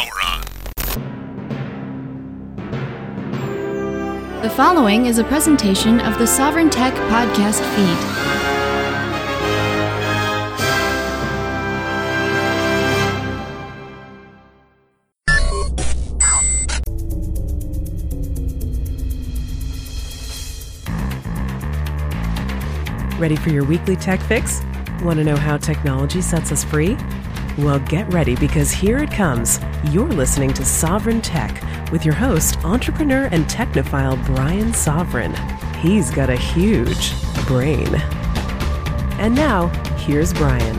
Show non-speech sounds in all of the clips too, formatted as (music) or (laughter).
power on. The following is a presentation of the Sovryn Tech podcast feed. Ready for your weekly tech fix? Want to know how technology sets us free? Well, get ready because here it comes. You're listening to Sovryn Tech with your host, entrepreneur and technophile Brian Sovryn. He's got a huge brain. And now, here's Brian.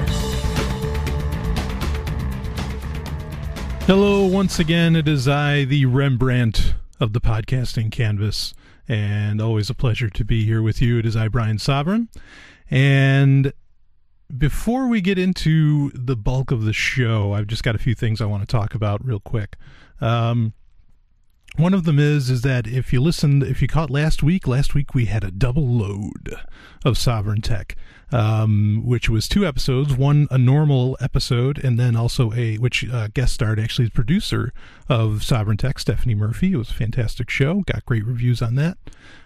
Hello, once again, it is I, the Rembrandt of the podcasting canvas and always a pleasure to be here with you. It is I, Brian Sovryn. And before we get into the bulk of the show, I've just got a few things I want to talk about real quick. Um, one of them is is that if you listened, if you caught last week, last week we had a double load of Sovryn Tech, um, which was two episodes, one a normal episode, and then also a which uh, guest starred actually the producer of Sovryn Tech, Stephanie Murphy. It was a fantastic show, got great reviews on that,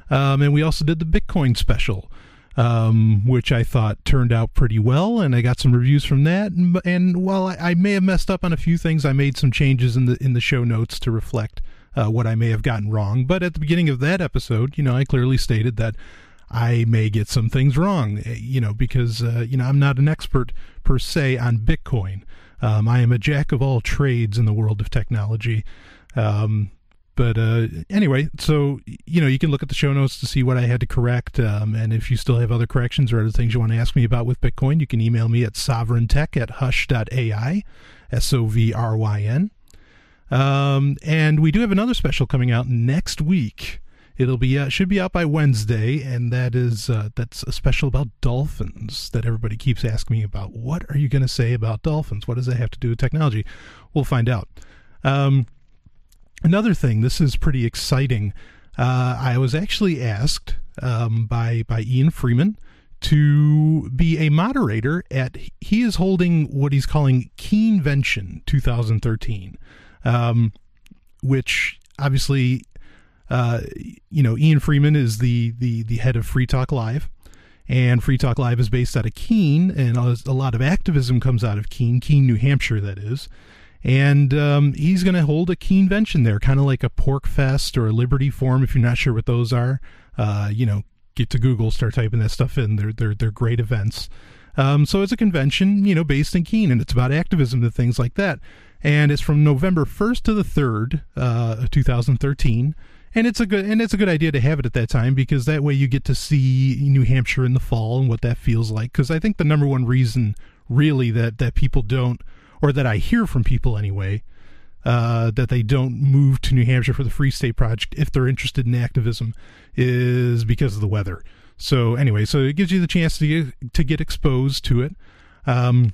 um, and we also did the Bitcoin special. Um, which I thought turned out pretty well, and I got some reviews from that. And, and while I, I may have messed up on a few things, I made some changes in the in the show notes to reflect uh, what I may have gotten wrong. But at the beginning of that episode, you know, I clearly stated that I may get some things wrong, eh, you know, because, uh, you know, I'm not an expert per se on Bitcoin. Um, I am a jack of all trades in the world of technology. Um, but uh, anyway, so you know, you can look at the show notes to see what I had to correct. Um, and if you still have other corrections or other things you want to ask me about with Bitcoin, you can email me at sovryntech at hush.ai, S O V R Y N. Um, and we do have another special coming out next week. It'll be uh, should be out by Wednesday, and that is uh, that's a special about dolphins that everybody keeps asking me about. What are you going to say about dolphins? What does that have to do with technology? We'll find out. Um, another thing, this is pretty exciting. Uh, I was actually asked um, by by Ian Freeman to be a moderator at. He is holding what he's calling Keenevention 2013 um, which obviously, uh, you know, Ian Freeman is the, the, the head of Free Talk Live. And Free Talk Live is based out of Keene, and a lot of activism comes out of Keene, Keene, New Hampshire, that is. And um, he's going to hold a Keenevention there, kind of like a PorcFest or a Liberty Forum. If you're not sure what those are, uh, you know, get to Google, start typing that stuff in. They're they're they're great events. Um, so it's a convention, you know, based in Keene, and it's about activism and things like that and it's from November 1st to the 3rd, uh, 2013. And it's a good and it's a good idea to have it at that time because that way you get to see New Hampshire in the fall and what that feels like. Because I think the number one reason, really, that that people don't, or that I hear from people anyway, uh, that they don't move to New Hampshire for the Free State Project if they're interested in activism, is because of the weather. So anyway, so it gives you the chance to get, to get exposed to it. Um,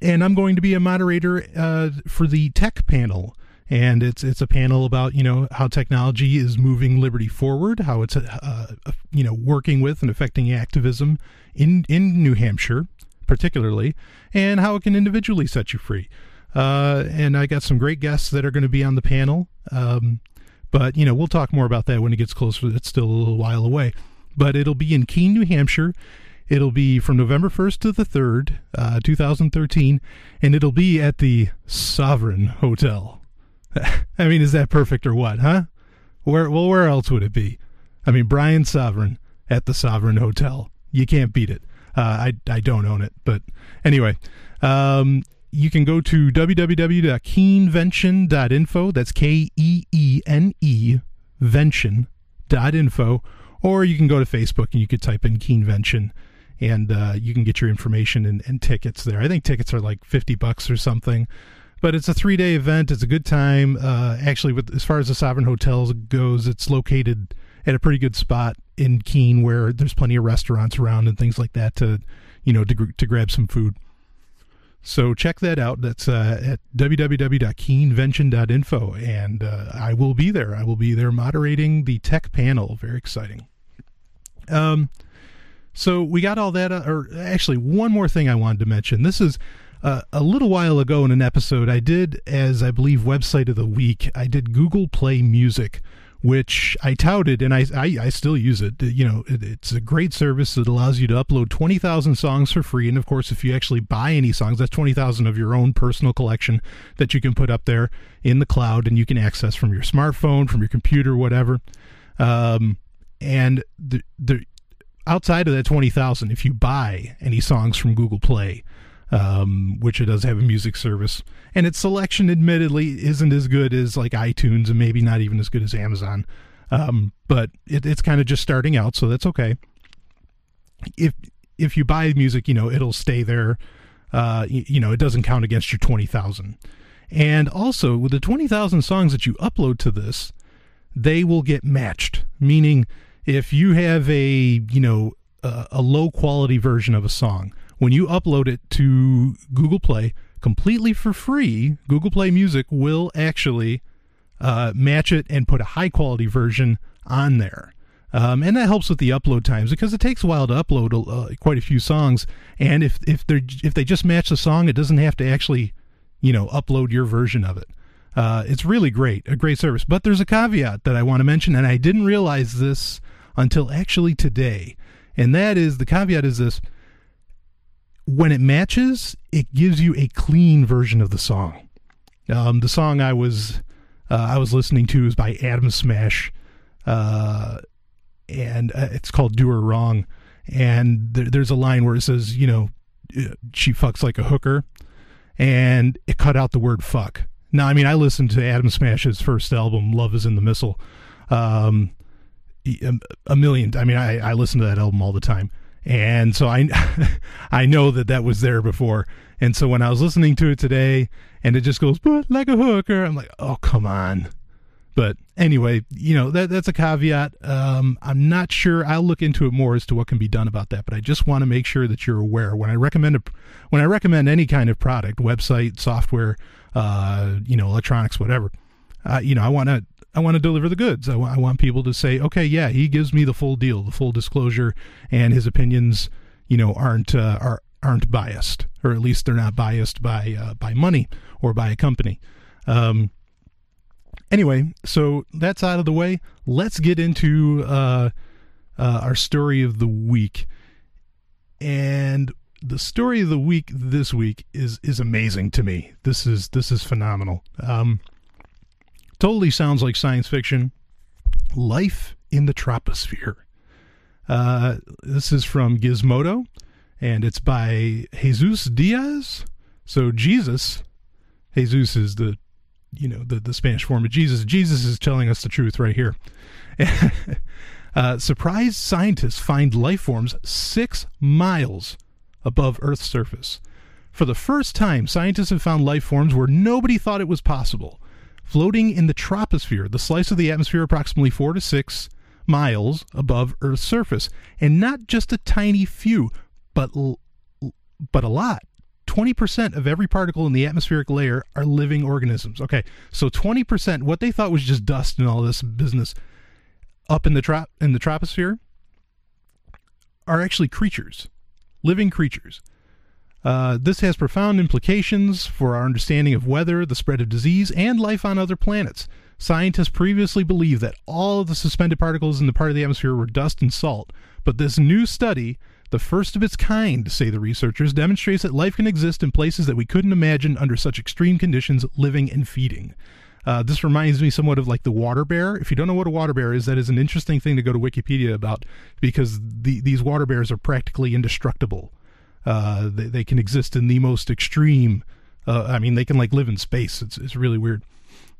and I'm going to be a moderator uh, for the tech panel. And it's it's a panel about you know how technology is moving liberty forward, how it's uh, uh, you know working with and affecting activism in in New Hampshire, particularly, and how it can individually set you free. Uh, and I got some great guests that are going to be on the panel. Um, but you know we'll talk more about that when it gets closer. It's still a little while away, but it'll be in Keene, New Hampshire. It'll be from November 1st to the 3rd, uh, 2013, and it'll be at the Sovereign Hotel. (laughs) I mean, is that perfect or what, huh? Where well, where else would it be? I mean, Brian Sovryn at the Sovereign Hotel. You can't beat it. Uh, I I don't own it, but anyway, um, you can go to www.keenevention.info. That's K E E N E vention.info. Or you can go to Facebook and you could type in Keenevention and uh, you can get your information and, and, tickets there. I think tickets are like 50 bucks or something. But it's a three day event. It's a good time. Uh, actually, with as far as the Sovereign Hotels goes, it's located at a pretty good spot in Keene where there's plenty of restaurants around and things like that to, you know, to, to grab some food. So check that out. That's uh, at www.keenevention.info, and uh, I will be there. I will be there moderating the tech panel. Very exciting. Um, so we got all that, uh, or actually, one more thing I wanted to mention. This is, uh, a little while ago in an episode, I did, as I believe, website of the week, I did Google Play Music, which I touted and I, I, I still use it. You know, it, it's a great service that allows you to upload 20,000 songs for free. And of course, if you actually buy any songs, that's 20,000 of your own personal collection that you can put up there in the cloud and you can access from your smartphone, from your computer, whatever. Um, and the, the, outside of that 20,000, if you buy any songs from Google Play, um, which it does have a music service. And its selection, admittedly, isn't as good as like iTunes and maybe not even as good as Amazon. Um, but it, it's kind of just starting out, so that's okay. If if you buy music, you know it'll stay there. Uh, you, you know it doesn't count against your twenty thousand. And also with the twenty thousand songs that you upload to this, they will get matched. Meaning, if you have a you know a, a low quality version of a song, when you upload it to Google Play completely for free, Google Play Music will actually uh, match it and put a high quality version on there. Um, and that helps with the upload times because it takes a while to upload uh, quite a few songs. And if if they if they just match the song, it doesn't have to actually, you know, upload your version of it. Uh, it's really great, a great service. But there's a caveat that I want to mention, and I didn't realize this until actually today. And that is the caveat is this: when it matches, it gives you a clean version of the song. Um, the song I was uh, I was listening to is by Adam Smash, uh, and uh, it's called "Do Her Wrong." And there, there's a line where it says, you know, uh, she fucks like a hooker, and it cut out the word "fuck." Now, I mean, I listened to Adam Smash's first album, "Love Is in the Missile," um, a million. I mean, I, I listen to that album all the time and so I (laughs) I know that that was there before. And so when I was listening to it today, and it just goes but like a hooker, I'm like, oh come on. But anyway, you know that that's a caveat. Um, I'm not sure. I'll look into it more as to what can be done about that. But I just want to make sure that you're aware when I recommend a, when I recommend any kind of product, website, software, uh, you know, electronics, whatever. Uh, you know, I want to I want to deliver the goods. I, w- I want people to say, okay, yeah, he gives me the full deal, the full disclosure, and his opinions, you know, aren't uh, are aren't biased, or at least they're not biased by uh, by money or by a company. Um, anyway, so that's out of the way. Let's get into uh, uh, our story of the week, and the story of the week this week is is amazing to me. This is this is phenomenal. Um, Totally sounds like science fiction. Life in the Troposphere. Uh, this is from Gizmodo, and it's by Jesus Diaz. So Jesus, Jesus is the, you know, the, the Spanish form of Jesus. Jesus is telling us the truth right here. (laughs) uh, surprised scientists find life forms six miles above Earth's surface. For the first time, scientists have found life forms where nobody thought it was possible floating in the troposphere, the slice of the atmosphere approximately four to six miles above Earth's surface, and not just a tiny few, but but a lot. 20% of every particle in the atmospheric layer are living organisms. Okay, so 20%, what they thought was just dust and all this business up in the trop in the troposphere are actually creatures, living creatures. Uh, this has profound implications for our understanding of weather, the spread of disease, and life on other planets. Scientists previously believed that all of the suspended particles in the part of the atmosphere were dust and salt, but this new study, the first of its kind, say the researchers, demonstrates that life can exist in places that we couldn't imagine under such extreme conditions, living and feeding. Uh, this reminds me somewhat of like the water bear. If you don't know what a water bear is, that is an interesting thing to go to Wikipedia about because the, these water bears are practically indestructible. Uh, they, they, can exist in the most extreme. Uh, I mean, they can like live in space. It's it's really weird.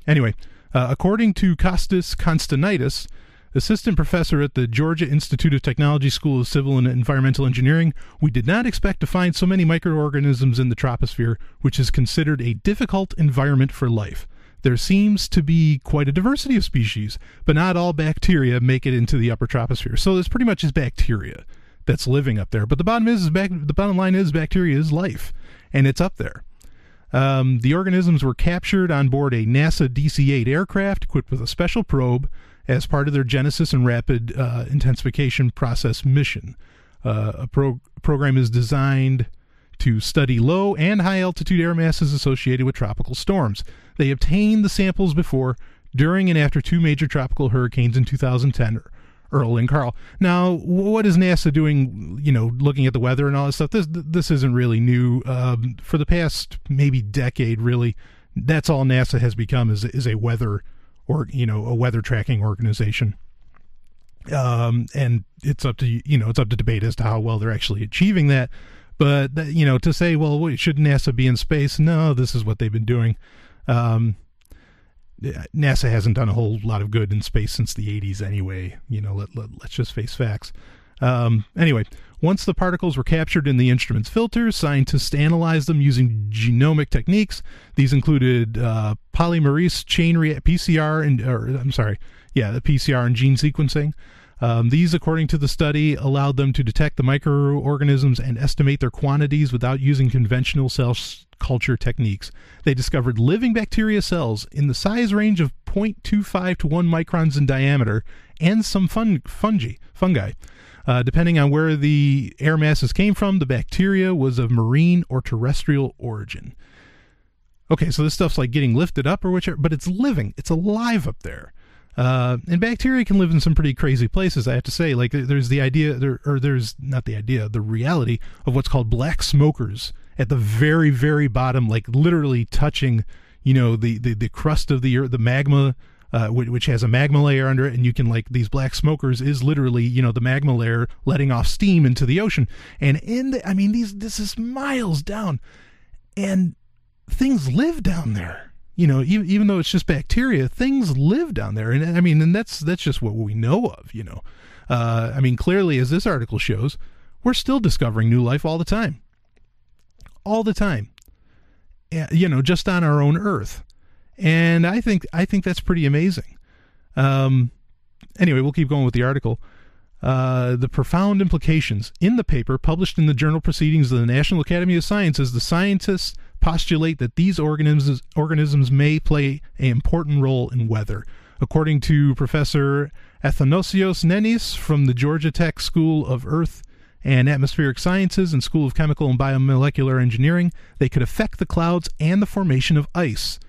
Anyway, uh, according to Kostas Konstantinou, assistant professor at the Georgia Institute of Technology School of Civil and Environmental Engineering, we did not expect to find so many microorganisms in the troposphere, which is considered a difficult environment for life. There seems to be quite a diversity of species, but not all bacteria make it into the upper troposphere. So it's pretty much is bacteria that's living up there. But the bottom is, back, the bottom line is bacteria is life, and it's up there. Um, the organisms were captured on board a NASA DC-8 aircraft equipped with a special probe as part of their Genesis and Rapid uh, Intensification Process mission. Uh, a pro- program is designed to study low and high altitude air masses associated with tropical storms. They obtained the samples before, during, and after two major tropical hurricanes in 2010, Earl and Karl. Now, what is NASA doing? You know, looking at the weather and all this stuff. This this isn't really new. Um, for the past maybe decade, really, that's all NASA has become is is a weather or you know a weather tracking organization. Um, and it's up to you know it's up to debate as to how well they're actually achieving that. But you know, to say, well, should NASA be in space? No, this is what they've been doing. Um, NASA hasn't done a whole lot of good in space since the 80s anyway. You know, let, let, us just face facts. Um, anyway, once the particles were captured in the instrument's filters, scientists analyzed them using genomic techniques. These included uh, polymerase chain re- PCR and, or I'm sorry, yeah, the PCR and gene sequencing. Um, these, according to the study, allowed them to detect the microorganisms and estimate their quantities without using conventional cell culture techniques. They discovered living bacteria cells in the size range of 0.25 to 1 microns in diameter and some fun- fungi. fungi. Uh, depending on where the air masses came from, the bacteria was of marine or terrestrial origin. Okay, so this stuff's like getting lifted up or whichever, but it's living, it's alive up there. Uh, and bacteria can live in some pretty crazy places, I have to say. Like, there's the idea, there, or there's not the idea, the reality of what's called black smokers at the very, very bottom, like literally touching, you know, the, the, the crust of the earth, the magma, uh, which, has a magma layer under it. And you can, like, these black smokers is literally, you know, the magma layer letting off steam into the ocean. And in the, I mean, these, this is miles down. And things live down there you know, even, even though it's just bacteria, things live down there. And I mean, and that's that's just what we know of, you know. Uh, I mean, clearly, as this article shows, we're still discovering new life all the time, all the time. You know, just on our own Earth, and I think I think that's pretty amazing. Um, anyway, we'll keep going with the article. Uh, the profound implications in the paper published in the journal Proceedings of the National Academy of Sciences, the scientists postulate that these organisms, organisms may play an important role in weather. According to Professor Athanasios Nenes from the Georgia Tech School of Earth and Atmospheric Sciences and School of Chemical and Biomolecular Engineering, they could affect the clouds and the formation of ice.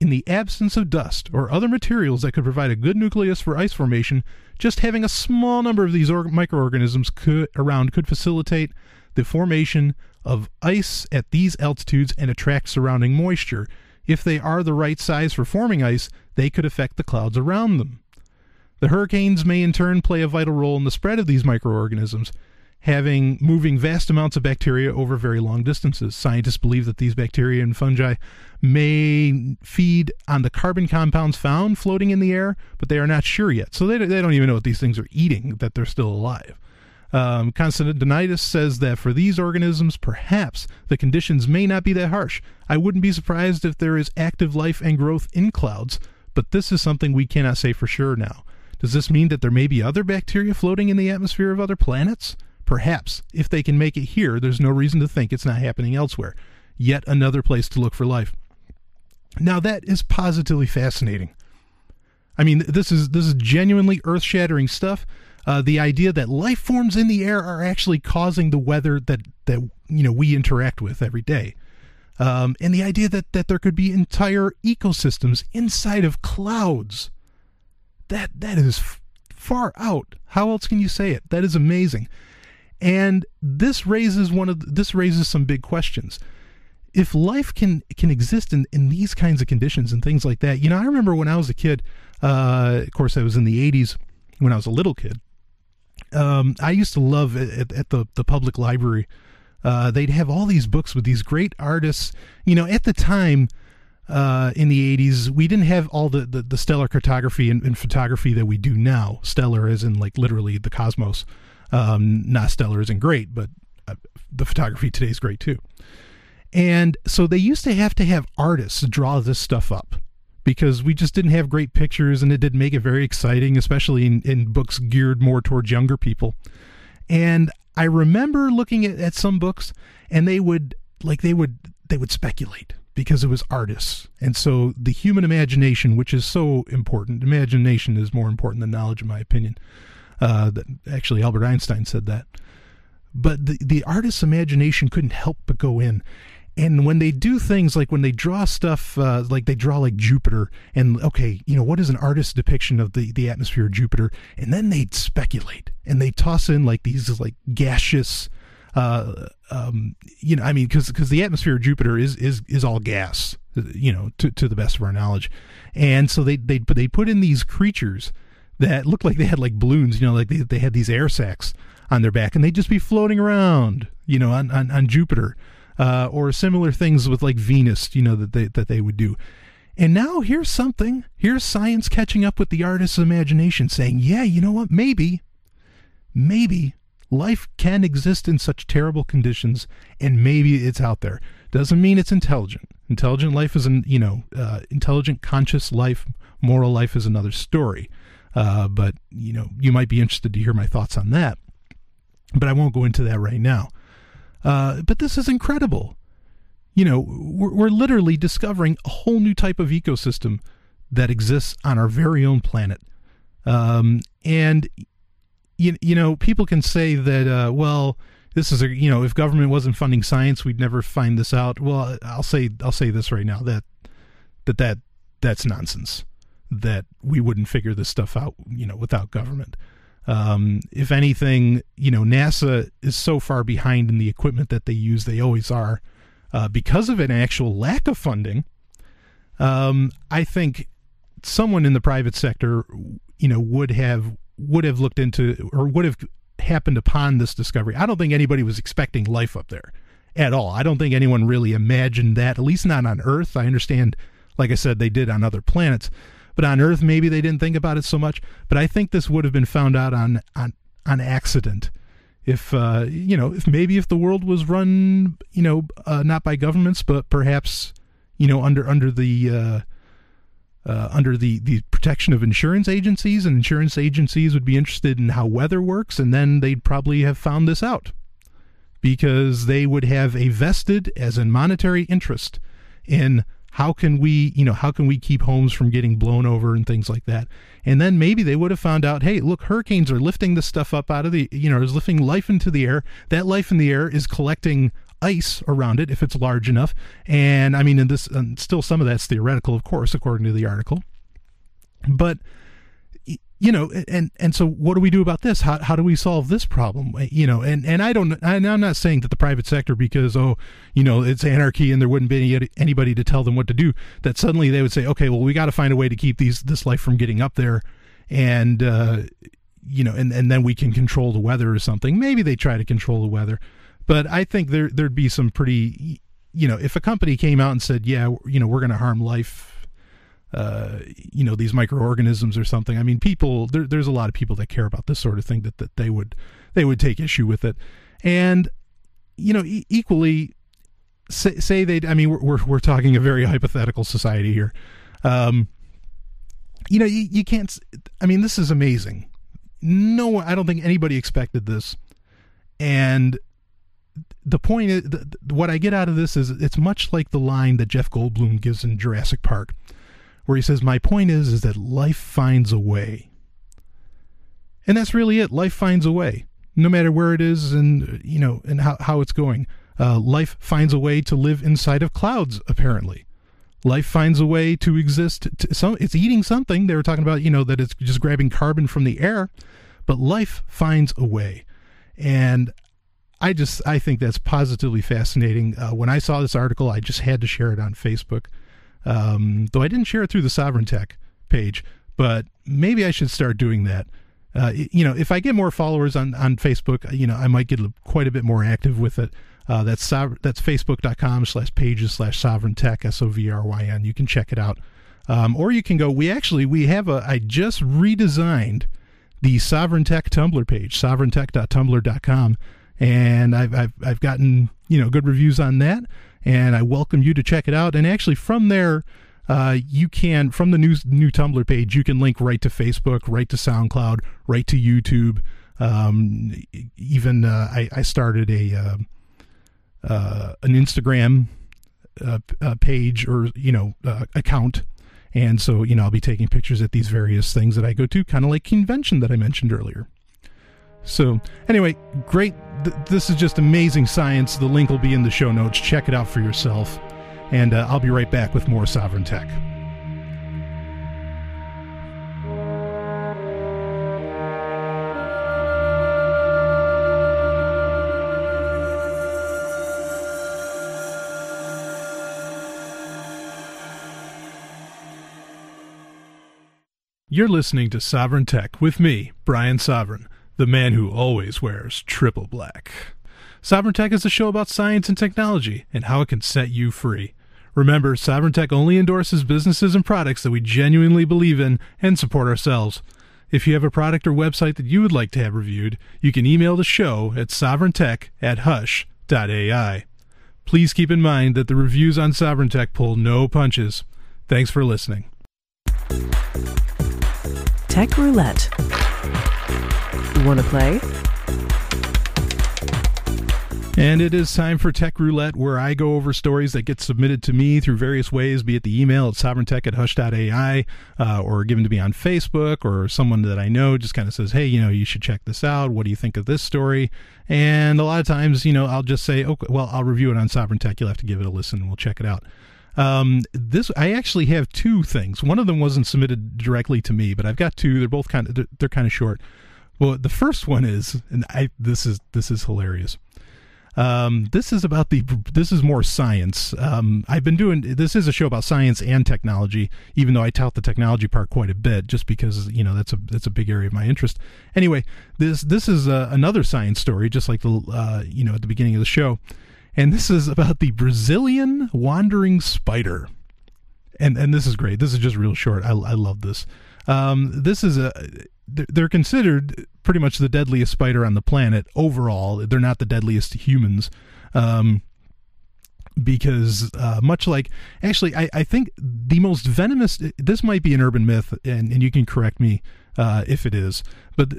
In the absence of dust or other materials that could provide a good nucleus for ice formation, just having a small number of these or- microorganisms could, around could facilitate the formation of ice at these altitudes and attract surrounding moisture. If they are the right size for forming ice, they could affect the clouds around them. The hurricanes may in turn play a vital role in the spread of these microorganisms, having moving vast amounts of bacteria over very long distances. Scientists believe that these bacteria and fungi may feed on the carbon compounds found floating in the air, but they are not sure yet. So they, they don't even know what these things are eating, that they're still alive. Um, Konstantinidis says that for these organisms, perhaps the conditions may not be that harsh. I wouldn't be surprised if there is active life and growth in clouds, but this is something we cannot say for sure now. Does this mean that there may be other bacteria floating in the atmosphere of other planets? Perhaps. If they can make it here, there's no reason to think it's not happening elsewhere. Yet another place to look for life. Now that is positively fascinating. I mean, this is this is genuinely earth-shattering stuff uh, the idea that life forms in the air are actually causing the weather that that you know we interact with every day. Um, and the idea that that there could be entire ecosystems inside of clouds that that is f- far out how else can you say it that is amazing and this raises one of the, this raises some big questions if life can can exist in in these kinds of conditions and things like that you know i remember when i was a kid uh, of course i was in the 80s when i was a little kid um, I used to love at, at the the public library. Uh, they'd have all these books with these great artists. You know, at the time uh, in the '80s, we didn't have all the, the, the stellar cartography and, and, photography that we do now. Stellar, as in like literally the cosmos. Um, not stellar isn't great, but uh, the photography today is great too. And so they used to have to have artists draw this stuff up because we just didn't have great pictures and it didn't make it very exciting, especially in, in books geared more towards younger people. And I remember looking at, at some books and they would like they would they would speculate because it was artists. And so the human imagination, which is so important, imagination is more important than knowledge, in my opinion. Uh, that actually Albert Einstein said that. but the, the artist's imagination couldn't help but go in. And when they do things like when they draw stuff uh, like they draw like jupiter and okay you know what is an artist's depiction of the, the atmosphere of jupiter? And then they speculate and they toss in like these like gaseous uh, um, you know i mean because because the atmosphere of jupiter is is is all gas you know to, to the best of our knowledge. And so they they they put in these creatures that looked like they had like balloons you know like they, they had these air sacs on their back and they'd just be floating around you know on on, on jupiter uh, or similar things with like Venus, you know, that they that they would do. And now here's something. Here's science catching up with the artist's imagination, saying, "Yeah, you know what? Maybe, maybe life can exist in such terrible conditions, and maybe it's out there. Doesn't mean it's intelligent. Intelligent life is an you know, uh, intelligent, conscious life, moral life is another story. Uh, but you know, you might be interested to hear my thoughts on that. But I won't go into that right now. Uh, but this is incredible. You know, we're, we're literally discovering a whole new type of ecosystem that exists on our very own planet. Um, and you, you know, people can say that, uh, well, this is a, you know, if government wasn't funding science, we'd never find this out. Well, I'll say, I'll say this right now that, that, that, that's nonsense. That we wouldn't figure this stuff out, you know, without government. Um, if anything, you know, NASA is so far behind in the equipment that they use, they always are, uh, because of an actual lack of funding. Um, I think someone in the private sector, you know, would have would have looked into or would have happened upon this discovery. I don't think anybody was expecting life up there at all. I don't think anyone really imagined that, at least not on Earth. I understand, like I said, they did on other planets. But on Earth, maybe they didn't think about it so much. But I think this would have been found out on on on accident. If uh, you know, if maybe if the world was run, you know, uh, not by governments, but perhaps you know under under the uh, uh, under the, the protection of insurance agencies, and insurance agencies would be interested in how weather works, and then they'd probably have found this out because they would have a vested, as in monetary interest, in how can we you know how can we keep homes from getting blown over and things like that? And then maybe they would have found out hey look hurricanes are lifting this stuff up out of the you know is lifting life into the air. That life in the air is collecting ice around it if it's large enough. And i mean in this and still some of that's theoretical of course according to the article. But you know and and so what do we do about this? How, how do we solve this problem? You know and and i don't i'm not saying that the private sector because oh you know it's anarchy and there wouldn't be any, anybody to tell them what to do that suddenly they would say okay well we got to find a way to keep these this life from getting up there. And uh you know and and then we can control the weather or something. Maybe they try to control the weather. But i think there there'd be some pretty you know if a company came out and said yeah you know we're going to harm life uh, you know these microorganisms or something. I mean, people there, there's a lot of people that care about this sort of thing that that they would they would take issue with it, and you know e- equally say, say they. I mean, we're, we're we're talking a very hypothetical society here. Um, you know, you, you can't. I mean, this is amazing. No, I don't think anybody expected this, and the point is, the, what I get out of this is it's much like the line that Jeff Goldblum gives in Jurassic Park where he says, My point is, is that life finds a way. And that's really it. Life finds a way, no matter where it is and, you know, and how, how it's going. Uh, life finds a way to live inside of clouds, apparently. Life finds a way to exist. To, some, it's eating something. They were talking about, you know, that it's just grabbing carbon from the air, but life finds a way. And I just, I think that's positively fascinating. Uh, when I saw this article, I just had to share it on Facebook. Um, though I didn't share it through the Sovryn Tech page, but maybe I should start doing that. Uh, you know, if I get more followers on, on Facebook, you know, I might get quite a bit more active with it. Uh, that's that's facebook.com slash pages slash sovryn tech s o v r y n. You can check it out, um, or you can go. We actually we have a. I just redesigned the Sovryn Tech Tumblr page, sovryntech.tumblr.com, and I've I've I've gotten you know good reviews on that and I welcome you to check it out. And actually, from there, uh, you can from the new new Tumblr page, you can link right to Facebook, right to SoundCloud, right to YouTube. Um, even uh, I, I, started a uh, uh an Instagram uh, uh, page or you know account, and so you know I'll be taking pictures at these various things that I go to, kind of like convention that I mentioned earlier. So anyway, great th- this is just amazing science. The link will be in the show notes. Check it out for yourself. And uh, I'll be right back with more Sovryn Tech. You're listening to Sovryn Tech with me, Brian Sovereign, the man who always wears triple black. Sovryn Tech is a show about science and technology and how it can set you free. Remember, Sovryn Tech only endorses businesses and products that we genuinely believe in and support ourselves. If you have a product or website that you would like to have reviewed, you can email the show at sovryntech at hush.ai. Please keep in mind that the reviews on Sovryn Tech pull no punches. Thanks for listening. Tech Roulette. You want to play? And it is time for Tech Roulette, where I go over stories that get submitted to me through various ways, be it the email at sovryntech at hush.ai, uh, or given to me on Facebook, or someone that I know just kind of says, hey, you know, you should check this out. What do you think of this story? And a lot of times, you know, I'll just say, okay, well, I'll review it on Sovryn Tech. You'll have to give it a listen and we'll check it out. Um, this I actually have two things. One of them wasn't submitted directly to me, but I've got two. They're both kind of they're, they're kind of short. Well, the first one is, and I this is this is hilarious. Um, this is about the this is more science. Um, I've been doing this is a show about science and technology, even though I tout the technology part quite a bit, just because you know that's a that's a big area of my interest. Anyway, this this is uh, another science story, just like the uh, you know at the beginning of the show and this is about the Brazilian wandering spider. And and this is great. This is just real short. I, I love this. Um, this is a they're considered pretty much the deadliest spider on the planet overall. They're not the deadliest humans. Um, because uh, much like actually I, I think the most venomous this might be an urban myth and, and you can correct me uh, if it is but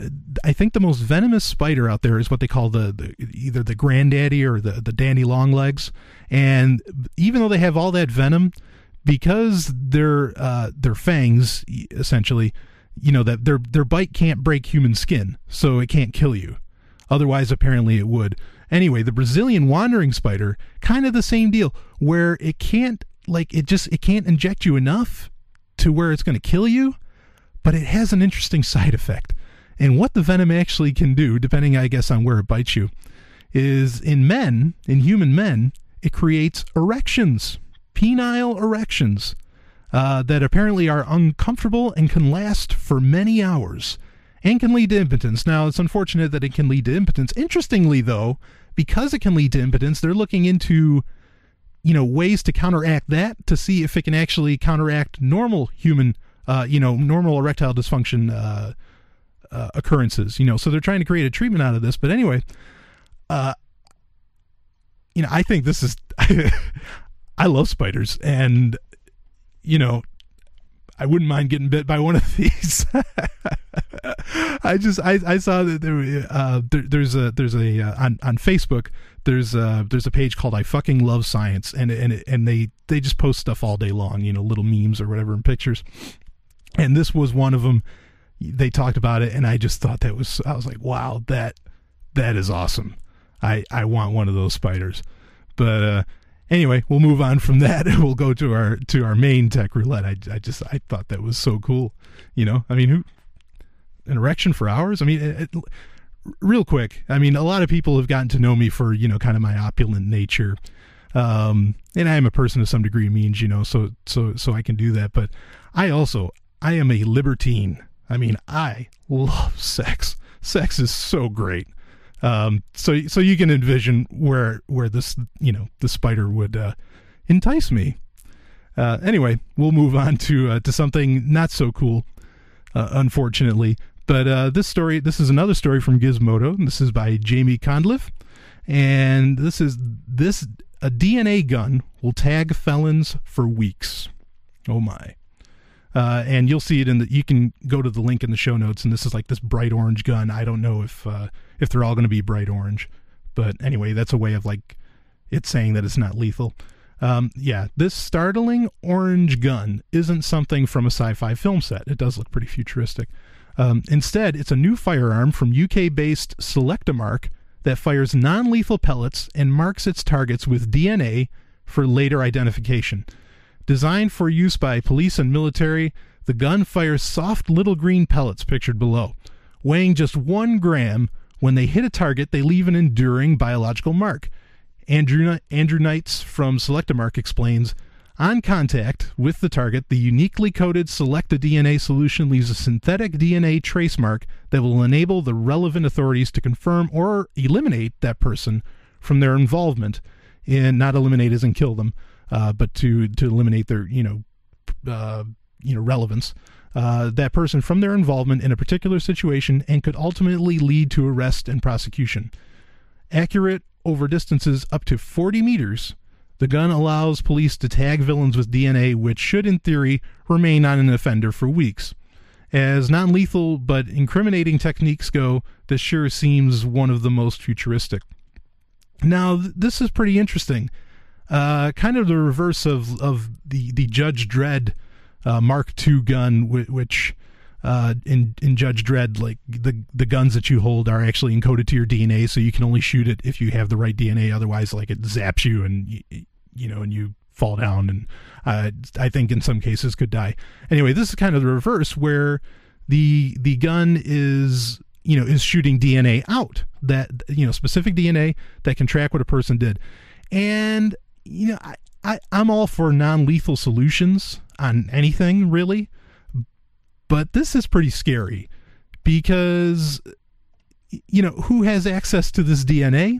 I think the most venomous spider out there is what they call the, the either the granddaddy or the the dandy long legs and even though they have all that venom because their uh, their fangs essentially you know that their their bite can't break human skin so it can't kill you otherwise apparently it would Anyway, the Brazilian wandering spider, kind of the same deal, where it can't like it just it can't inject you enough to where it's going to kill you, but it has an interesting side effect. And what the venom actually can do, depending I guess on where it bites you, is in men, in human men, it creates erections, penile erections. Uh, that apparently are uncomfortable and can last for many hours and can lead to impotence. Now, it's unfortunate that it can lead to impotence. Interestingly, though, because it can lead to impotence, they're looking into you know ways to counteract that to see if it can actually counteract normal human uh, you know normal erectile dysfunction uh, uh, occurrences you know so they're trying to create a treatment out of this but anyway uh, you know i think this is (laughs) i love spiders and you know I wouldn't mind getting bit by one of (laughs) these. I just I, I saw that there, uh, there there's a there's a uh, on on Facebook there's a there's a page called I fucking love science and and and they they just post stuff all day long you know little memes or whatever and pictures. And this was one of them they talked about it and I just thought that was I was like wow that that is awesome. I I want one of those spiders. But uh anyway, we'll move on from that and (laughs) we'll go to our to our main tech roulette. I, I just I thought that was so cool. You know, I mean, who an erection for hours? I mean, it, it, real quick. I mean, a lot of people have gotten to know me for you know kind of my opulent nature. Um, and I am a person of some degree means, you know, so so so I can do that. But I also I am a libertine. I mean, I love sex. Sex is so great. Um, so so you can envision where where this you know the spider would uh, entice me. Uh, anyway, we'll move on to uh, to something not so cool, uh, unfortunately. But uh, this story, this is another story from Gizmodo. This is by Jamie Condliffe, and this is this a DNA gun will tag felons for weeks. Oh my! Uh, and you'll see it in the. You can go to the link in the show notes, and this is like this bright orange gun. I don't know if uh, if they're all going to be bright orange, but anyway, that's a way of like it saying that it's not lethal. Um, yeah, this startling orange gun isn't something from a sci-fi film set. It does look pretty futuristic. Um, instead, it's a new firearm from UK-based Selectamark that fires non lethal pellets and marks its targets with DNA for later identification. Designed for use by police and military, the gun fires soft little green pellets pictured below. Weighing just one gram, when they hit a target, they leave an enduring biological mark. Andrew, Andrew Knights from Selectamark explains on contact with the target, the uniquely coded Selecta DNA solution leaves a synthetic DNA trace mark that will enable the relevant authorities to confirm or eliminate that person from their involvement in not eliminate as in kill them, uh, but to to eliminate their you know uh, you know relevance. Uh, that person from their involvement in a particular situation and could ultimately lead to arrest and prosecution. Accurate over distances up to 40 meters the gun allows police to tag villains with DNA, which should, in theory, remain on an offender for weeks. As non lethal but incriminating techniques go, this sure seems one of the most futuristic. Now, th- this is pretty interesting. Uh, kind of the reverse of, of the, the Judge Dredd uh, Mark II gun, which uh, in in Judge Dredd, like the the guns that you hold are actually encoded to your DNA, so you can only shoot it if you have the right DNA. Otherwise, like it zaps you and you, you know and you fall down and uh, I think in some cases could die. Anyway, this is kind of the reverse where the the gun is you know is shooting DNA out that you know specific DNA that can track what a person did, and you know I, I I'm all for non lethal solutions on anything really but this is pretty scary because, you know, who has access to this DNA?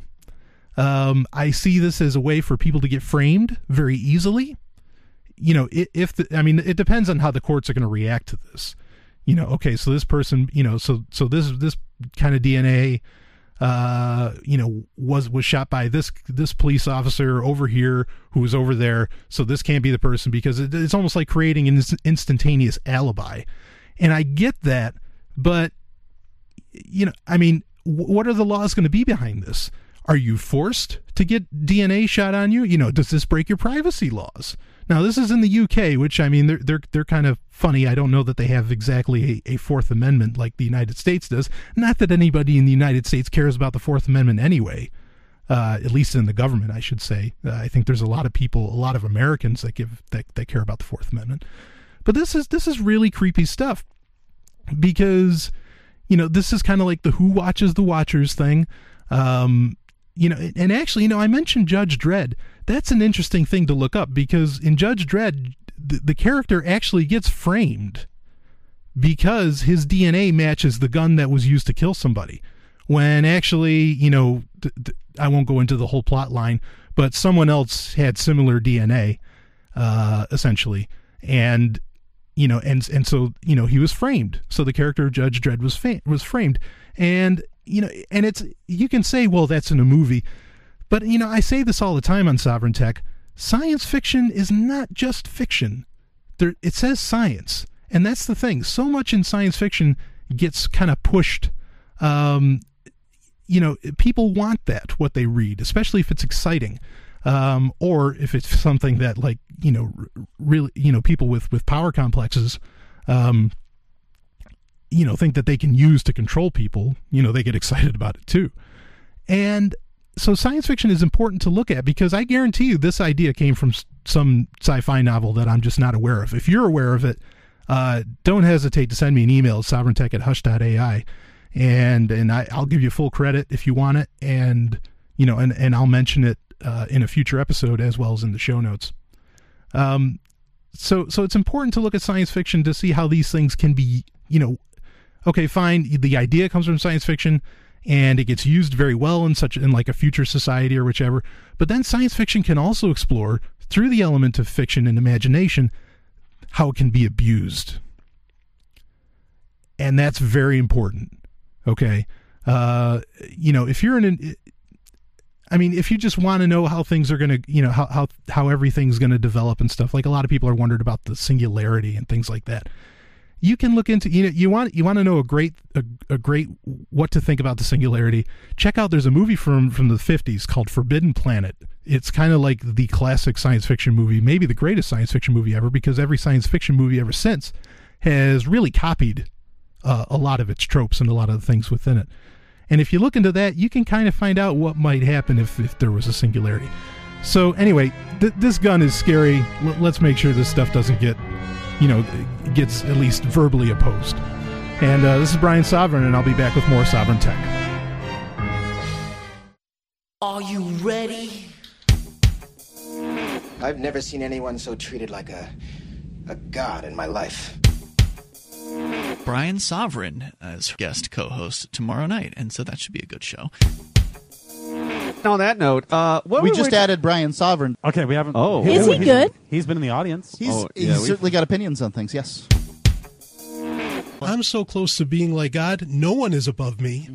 Um, I see this as a way for people to get framed very easily. You know, if the, I mean, it depends on how the courts are going to react to this. You know, okay, so this person, you know, so so this this kind of DNA, uh, you know, was was shot by this this police officer over here who was over there. So this can't be the person because it, it's almost like creating an instantaneous alibi. And I get that, but you know, I mean, what are the laws going to be behind this? Are you forced to get DNA shot on you? You know, does this break your privacy laws? Now, this is in the UK, which I mean, they're they're they're kind of funny. I don't know that they have exactly a, a Fourth Amendment like the United States does. Not that anybody in the United States cares about the Fourth Amendment anyway. Uh, at least in the government, I should say. Uh, I think there's a lot of people, a lot of Americans that give that, that care about the Fourth Amendment. But this is this is really creepy stuff because you know this is kind of like the who watches the watchers thing. Um, you know, and actually, you know, I mentioned Judge Dredd. That's an interesting thing to look up because in Judge Dredd, the, the character actually gets framed because his DNA matches the gun that was used to kill somebody. When actually, you know, th- th- I won't go into the whole plot line, but someone else had similar DNA, uh, essentially, and you know, and and so you know he was framed. So the character of Judge Dredd was fa- was framed, and you know, and it's you can say, well, that's in a movie, but you know, I say this all the time on Sovryn Tech. Science fiction is not just fiction. There, it says science, and that's the thing. So much in science fiction gets kind of pushed. Um, you know, people want that what they read, especially if it's exciting um, or if it's something that like you know really you know people with with power complexes um, you know think that they can use to control people you know they get (laughs) excited about it too and so science fiction is important to look at because i guarantee you this idea came from some sci-fi novel that i'm just not aware of if you're aware of it uh, don't hesitate to send me an email sovryntech at hush.ai and and I, i'll give you full credit if you want it and you know and and i'll mention it uh, in a future episode as well as in the show notes. Um, so so it's important to look at science fiction to see how these things can be, you know, okay, fine, the idea comes from science fiction and it gets used very well in such in like a future society or whichever. But then science fiction can also explore through the element of fiction and imagination how it can be abused. And that's very important. Okay. Uh, you know, if you're in an I mean, if you just want to know how things are going to, you know, how, how, how everything's going to develop and stuff, like a lot of people are wondered about the singularity and things like that. You can look into, you know, you want, you want to know a great, a, a great, what to think about the singularity. Check out, there's a movie from, from the 50s called Forbidden Planet. It's kind of like the classic science fiction movie, maybe the greatest science fiction movie ever, because every science fiction movie ever since has really copied uh, a lot of its tropes and a lot of the things within it And if you look into that, you can kind of find out what might happen if, if there was a singularity. So, anyway, th- this gun is scary. L- let's make sure this stuff doesn't get, you know, gets at least verbally opposed. And uh, this is Brian Sovryn, and I'll be back with more Sovryn Tech. Are you ready? I've never seen anyone so treated like a a god in my life. Brian Sovryn as guest co-host tomorrow night, and so that should be a good show. On that note, uh, what we were just added Brian Sovryn. Okay, we haven't. Oh. Is he he's- good? He's been in the audience. He's, oh, he's yeah, we've- certainly got opinions on things. Yes. I'm so close to being like God, no one is above me.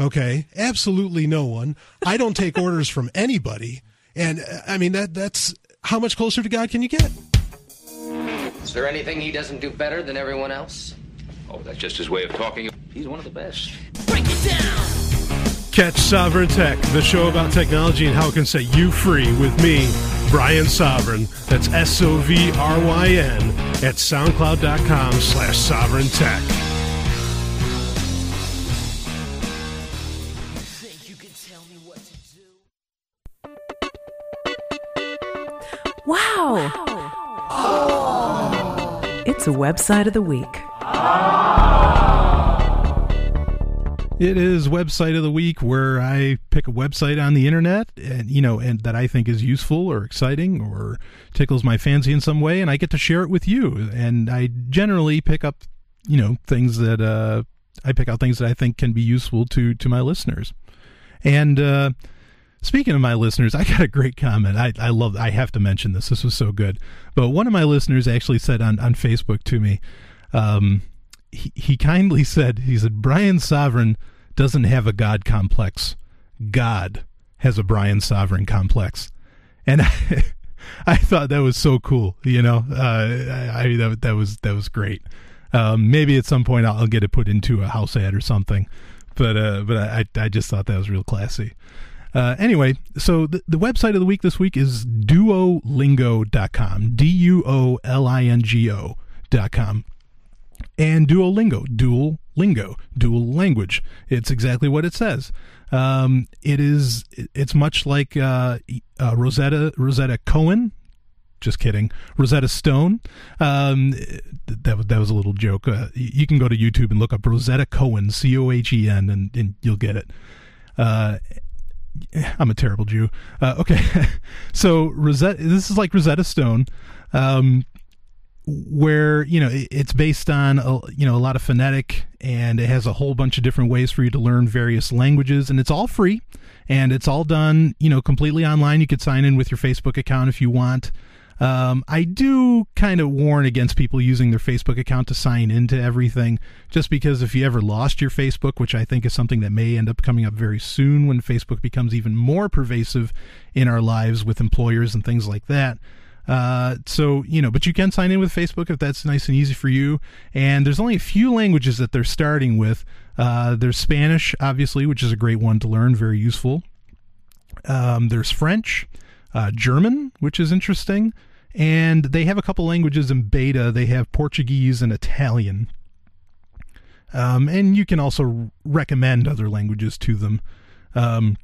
Okay? Absolutely no one. I don't take (laughs) orders from anybody. And uh, I mean that that's how much closer to God can you get? Is there anything he doesn't do better than everyone else? Oh, that's just his way of talking. He's one of the best. Break it down. Catch Sovryn Tech, the show about technology and how it can set you free with me, Brian Sovryn. That's S O V R Y N at soundcloud.com slash sovryntech. Wow. It's a website of the week. It is website of the week where I pick a website on the internet and you know and that I think is useful or exciting or tickles my fancy in some way and I get to share it with you and I generally pick up you know things that uh I pick out things that I think can be useful to to my listeners. And uh Speaking of my listeners, I got a great comment. I, I love I have to mention this. This was so good. But one of my listeners actually said on, on Facebook to me, um, he, he kindly said, he said, Brian Sovryn doesn't have a God complex. God has a Brian Sovryn complex. And I, (laughs) I thought that was so cool. You know, uh, I, I that, that was that was great. Um, maybe at some point I'll, I'll get it put into a house ad or something. But uh, but I I just thought that was real classy. Uh, anyway, so the, the website of the week this week is duolingo.com. D U O L I N G O.com. And Duolingo, dual lingo, dual language. It's exactly what it says. Um, it is. It's much like uh, uh, Rosetta Rosetta Cohen. Just kidding, Rosetta Stone. Um, that was that was a little joke. Uh, you can go to YouTube and look up Rosetta Cohen, C O H E N, and and you'll get it. Uh, I'm a terrible Jew. Uh, okay, (laughs) so Rosetta. This is like Rosetta Stone, um, where you know it's based on a, you know a lot of phonetic, and it has a whole bunch of different ways for you to learn various languages, and it's all free, and it's all done you know completely online. You could sign in with your Facebook account if you want. Um, I do kind of warn against people using their Facebook account to sign into everything, just because if you ever lost your Facebook, which I think is something that may end up coming up very soon when Facebook becomes even more pervasive in our lives with employers and things like that. Uh, so, you know, but you can sign in with Facebook if that's nice and easy for you. And there's only a few languages that they're starting with. Uh, there's Spanish, obviously, which is a great one to learn, very useful. Um, there's French, uh, German, which is interesting and they have a couple languages in beta. They have Portuguese and Italian. Um, and you can also recommend other languages to them. Um,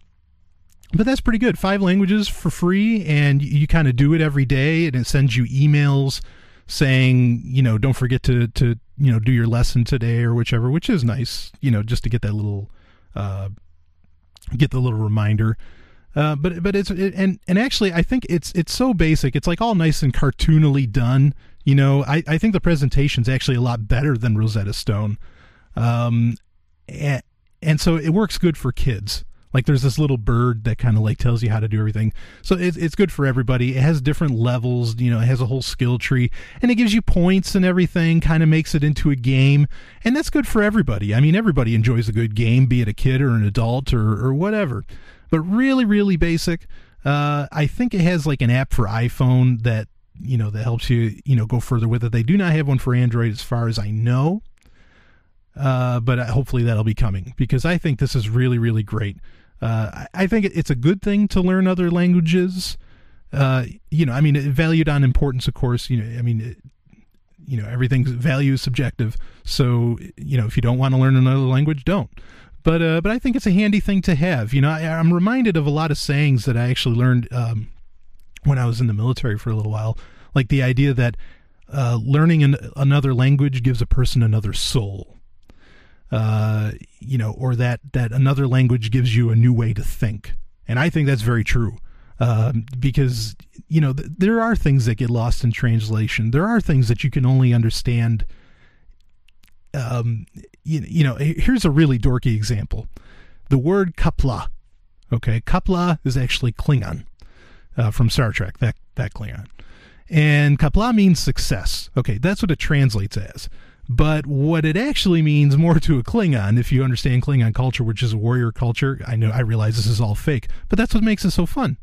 but that's pretty good. Five languages for free, and you, you kind of do it every day, and it sends you emails saying, you know, don't forget to to you know do your lesson today or whichever, which is nice, you know, just to get that little uh, get the little reminder. Uh, but but it's it, and and actually I think it's it's so basic. It's like all nice and cartoonily done. You know, I, I think the presentation's actually a lot better than Rosetta Stone, um, and, and so it works good for kids. Like there's this little bird that kind of like tells you how to do everything. So it's it's good for everybody. It has different levels. You know, it has a whole skill tree, and it gives you points and everything. Kind of makes it into a game, and that's good for everybody. I mean, everybody enjoys a good game, be it a kid or an adult or or whatever but really really basic uh, i think it has like an app for iphone that you know that helps you you know go further with it they do not have one for android as far as i know uh, but hopefully that'll be coming because i think this is really really great. Uh, I, think it's a good thing to learn other languages. Uh, you know i mean valued on importance of course. You know i mean it, you know everything's value is subjective. So you know if you don't want to learn another language don't. But uh, but I think it's a handy thing to have. You know, I, I'm reminded of a lot of sayings that I actually learned um, when I was in the military for a little while, like the idea that uh, learning an, another language gives a person another soul. Uh, you know, or that that another language gives you a new way to think, and I think that's very true. Um, because you know th- there are things that get lost in translation. There are things that you can only understand. Um, you, you know, here's a really dorky example: the word kapla. Okay, kapla is actually Klingon uh, from Star Trek. That that Klingon, and kapla means success. Okay, that's what it translates as. But what it actually means more to a Klingon, if you understand Klingon culture, which is a warrior culture, I know I realize this is all fake, but that's what makes it so fun.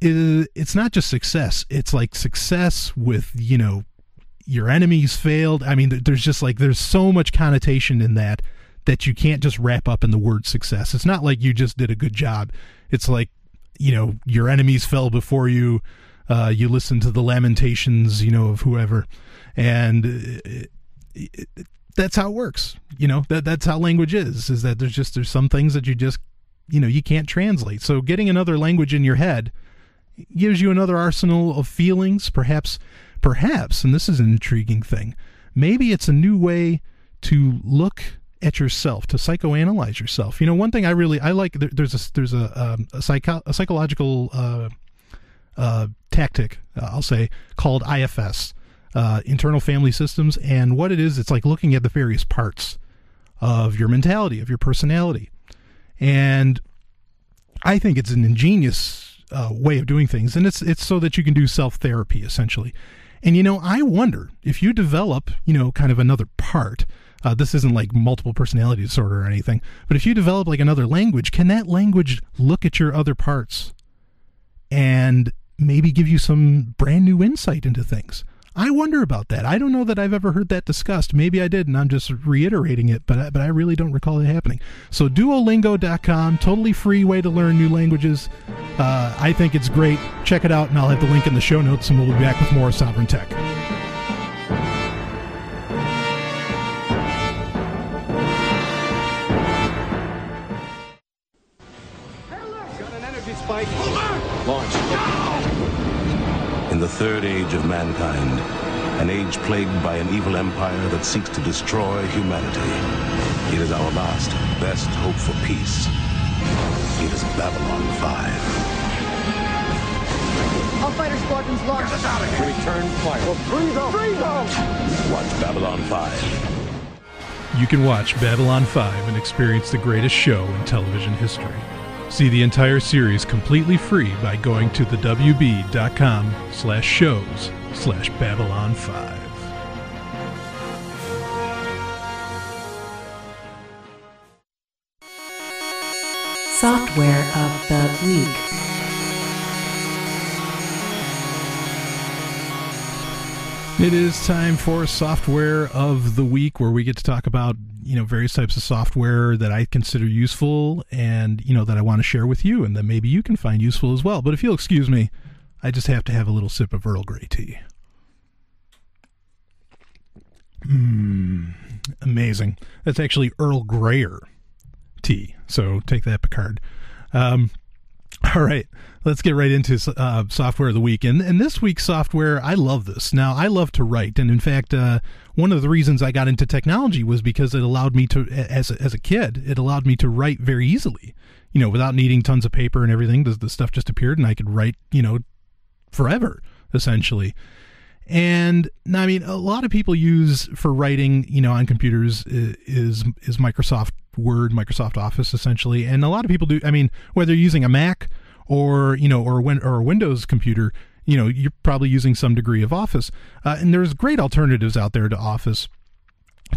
It, it's not just success; it's like success with you know your enemies failed. I mean, there's just like there's so much connotation in that that you can't just wrap up in the word success. It's not like you just did a good job. It's like you know your enemies fell before you. Uh, you listen to the lamentations, you know, of whoever, and it, it, that's how it works. You know that that's how language is. Is that there's just there's some things that you just you know you can't translate. So getting another language in your head gives you another arsenal of feelings. Perhaps, perhaps, and this is an intriguing thing. Maybe it's a new way to look at yourself to psychoanalyze yourself. You know, one thing I really I like there, there's a there's a um, a, psycho, a psychological uh, uh, tactic uh, I'll say called IFS, uh, internal family systems, and what it is, it's like looking at the various parts of your mentality, of your personality, and I think it's an ingenious uh, way of doing things, and it's it's so that you can do self therapy essentially. And you know, I wonder if you develop, you know, kind of another part uh, this isn't like multiple personality disorder or anything. But if you develop like another language, can that language look at your other parts and maybe give you some brand new insight into things? I wonder about that. I don't know that I've ever heard that discussed. Maybe I did, and I'm just reiterating it, but I, but I really don't recall it happening. So Duolingo.com, totally free way to learn new languages. Uh, I think it's great. Check it out, and I'll have the link in the show notes, and we'll be back with more Sovryn Tech. Third age of mankind, an age plagued by an evil empire that seeks to destroy humanity, it is our last, best hope for peace. It is Babylon 5. All fighter squadrons launch. Get us out of here. Return fire. Well, freeze them. Freeze them. Watch Babylon 5. You can watch Babylon 5 and experience the greatest show in television history. See the entire series completely free by going to the wb.com slash shows slash Babylon 5. Software of the Week. It is time for software of the week where we get to talk about, you know, various types of software that I consider useful and, you know, that I want to share with you and that maybe you can find useful as well. But if you'll excuse me, I just have to have a little sip of Earl Grey tea. Mmm, amazing. That's actually Earl Grayer tea. So take that, Picard. Um, (laughs) all right, let's get right into uh, software of the week. And, and this week's software, I love this. Now, I love to write, and in fact, uh, one of the reasons I got into technology was because it allowed me to, as a, as a kid, it allowed me to write very easily. You know, without needing tons of paper and everything, the, the stuff just appeared, and I could write, you know, forever essentially. And I mean, a lot of people use for writing, you know, on computers uh, is is Microsoft Word, Microsoft Office, essentially. And a lot of people do. I mean, whether you're using a Mac or you know, or when or a Windows computer, you know, you're probably using some degree of Office. Uh, and there's great alternatives out there to Office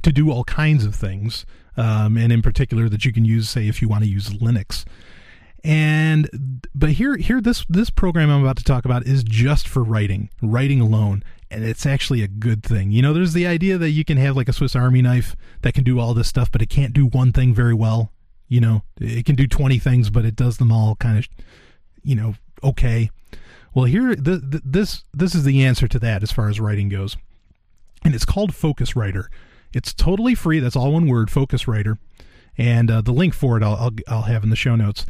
to do all kinds of things. Um, and in particular, that you can use, say, if you want to use Linux. And but here here this this program I'm about to talk about is just for writing, writing alone, and it's actually a good thing. You know, there's the idea that you can have like a Swiss Army knife that can do all this stuff, but it can't do one thing very well. You know, it can do 20 things, but it does them all kind of, you know, okay. Well, here this this is the answer to that as far as writing goes, and it's called Focus Writer. It's totally free. That's all one word, Focus Writer, and uh, the link for it I'll, I'll I'll have in the show notes.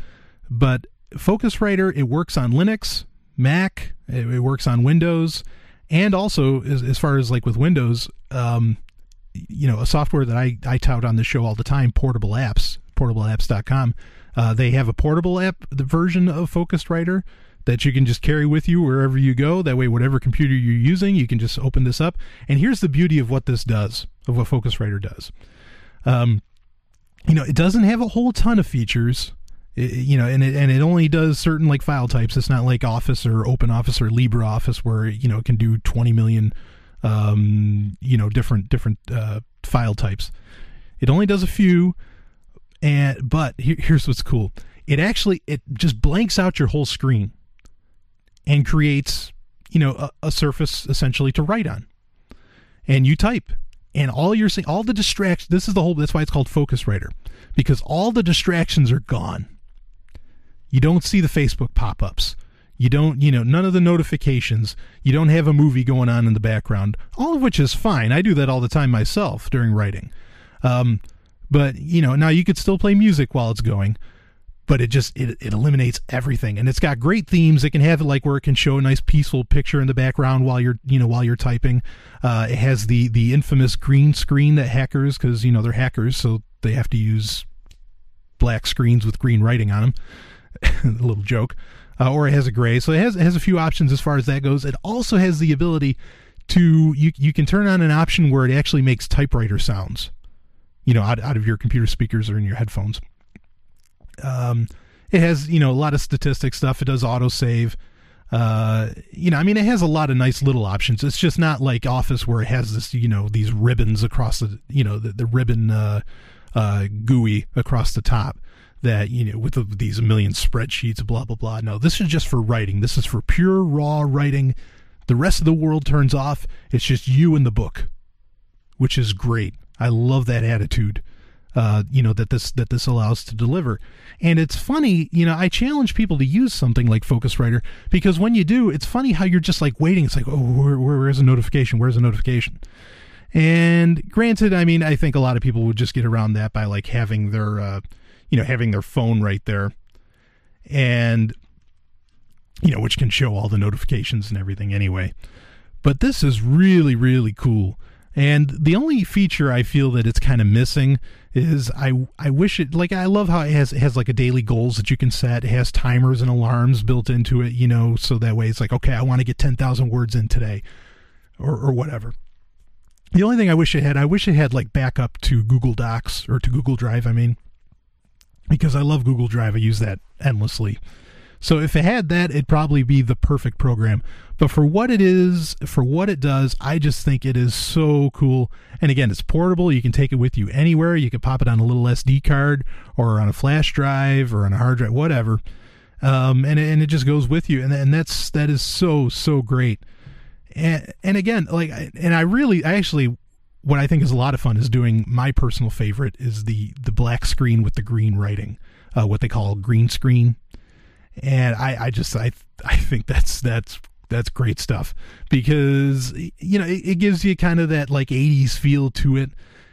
But Focus Writer it works on Linux, Mac, it, it works on Windows, and also as, as far as like with Windows, um, you know, a software that I I tout on the show all the time, Portable Apps, portableapps.com. Uh, they have a portable app the version of Focus Writer that you can just carry with you wherever you go. That way, whatever computer you're using, you can just open this up. And here's the beauty of what this does, of what Focus Writer does. Um, you know, it doesn't have a whole ton of features. It, you know, and it and it only does certain like file types. It's not like Office or Open Office or LibreOffice where you know it can do 20 million, um, you know, different different uh, file types. It only does a few, and but here, here's what's cool. It actually it just blanks out your whole screen and creates you know a, a surface essentially to write on, and you type and all you're seeing all the distractions this is the whole that's why it's called Focus Writer, because all the distractions are gone. You don't see the facebook pop-ups. You don't you know none of the notifications. You don't have a movie going on in the background all of which is fine. I do that all the time myself during writing. Um, but you know now you could still play music while it's going but it just it, it eliminates everything. And it's got great themes. It can have it like where it can show a nice peaceful picture in the background while you're you know while you're typing. Uh, it has the the infamous green screen that hackers because you know they're hackers so they have to use black screens with green writing on them (laughs) a little joke. Uh, or it has a gray. So it has it has a few options as far as that goes. It also has the ability to you you can turn on an option where it actually makes typewriter sounds you know out, out of your computer speakers or in your headphones um, it has you know a lot of statistic stuff. It does autosave. Uh, you know, I mean, it has a lot of nice little options. It's just not like Office where it has this, you know, these ribbons across the, you know, the, the ribbon uh, uh, GUI across the top that you know with the, these million spreadsheets, blah blah blah. No, this is just for writing. This is for pure raw writing. The rest of the world turns off. It's just you and the book, which is great. I love that attitude uh, you know that this that this allows to deliver. And it's funny, you know, I challenge people to use something like Focus Writer because when you do, it's funny how you're just like waiting. It's like, oh, where, where's a notification? Where's a notification? And granted, I mean, I think a lot of people would just get around that by like having their, uh, you know, having their phone right there, and you know, which can show all the notifications and everything anyway. But this is really, really cool. And the only feature I feel that it's kind of missing is I I wish it like I love how it has it has like a daily goals that you can set. It has timers and alarms built into it, you know, so that way it's like okay, I want to get ten thousand words in today, or or whatever. The only thing I wish it had, I wish it had like backup to Google Docs or to Google Drive. I mean, because I love Google Drive, I use that endlessly. So if it had that, it'd probably be the perfect program. But for what it is, for what it does, I just think it is so cool. And again, it's portable. You can take it with you anywhere. You can pop it on a little SD card or on a flash drive or on a hard drive, whatever. Um, and and it just goes with you, and and that's that is so so great. And and again, like, and I really, I actually, what I think is a lot of fun is doing my personal favorite is the the black screen with the green writing, uh, what they call green screen and I, I just I I think that's that's that's great stuff because you know it, it, gives you kind of that like 80s feel to it.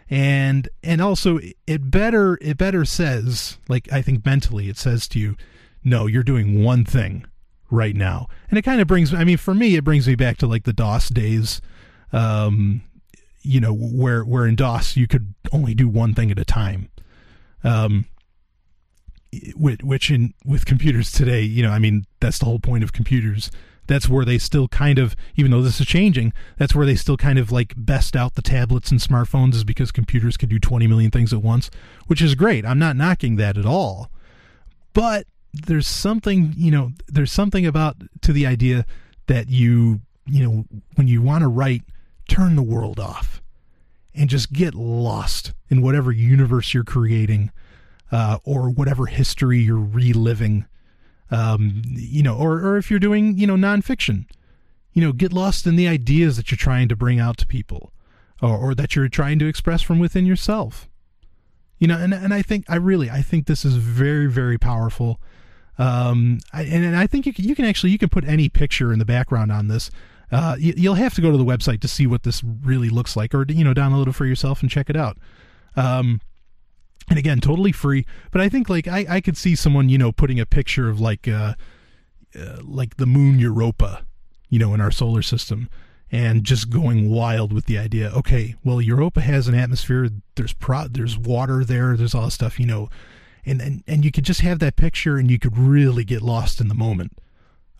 And and also it better it better says like I think mentally it says to you no you're doing one thing right now. And it kind of brings I mean for me it brings me back to like the DOS days um you know where where in DOS you could only do one thing at a time. Um which in with computers today, you know, I mean, that's the whole point of computers. That's where they still kind of, even though this is changing, that's where they still kind of like best out the tablets and smartphones is because computers can do 20 million things at once, which is great. I'm not knocking that at all. But there's something, you know, there's something about to the idea that you, you know, when you want to write, turn the world off and just get lost in whatever universe you're creating uh, or whatever history you're reliving. Um, you know, or or if you're doing you know nonfiction, you know, get lost in the ideas that you're trying to bring out to people, or, or that you're trying to express from within yourself. You know, and and I think I really I think this is very very powerful. Um, I, and, and I think you can, you can actually you can put any picture in the background on this. Uh, you, you'll have to go to the website to see what this really looks like, or you know, download it for yourself and check it out. Um, and again, totally free. But I think like I, I could see someone you know putting a picture of like uh, uh, like the moon Europa, you know, in our solar system, and just going wild with the idea. Okay, well, Europa has an atmosphere. There's pro, there's water there. There's all this stuff, you know, and and and you could just have that picture, and you could really get lost in the moment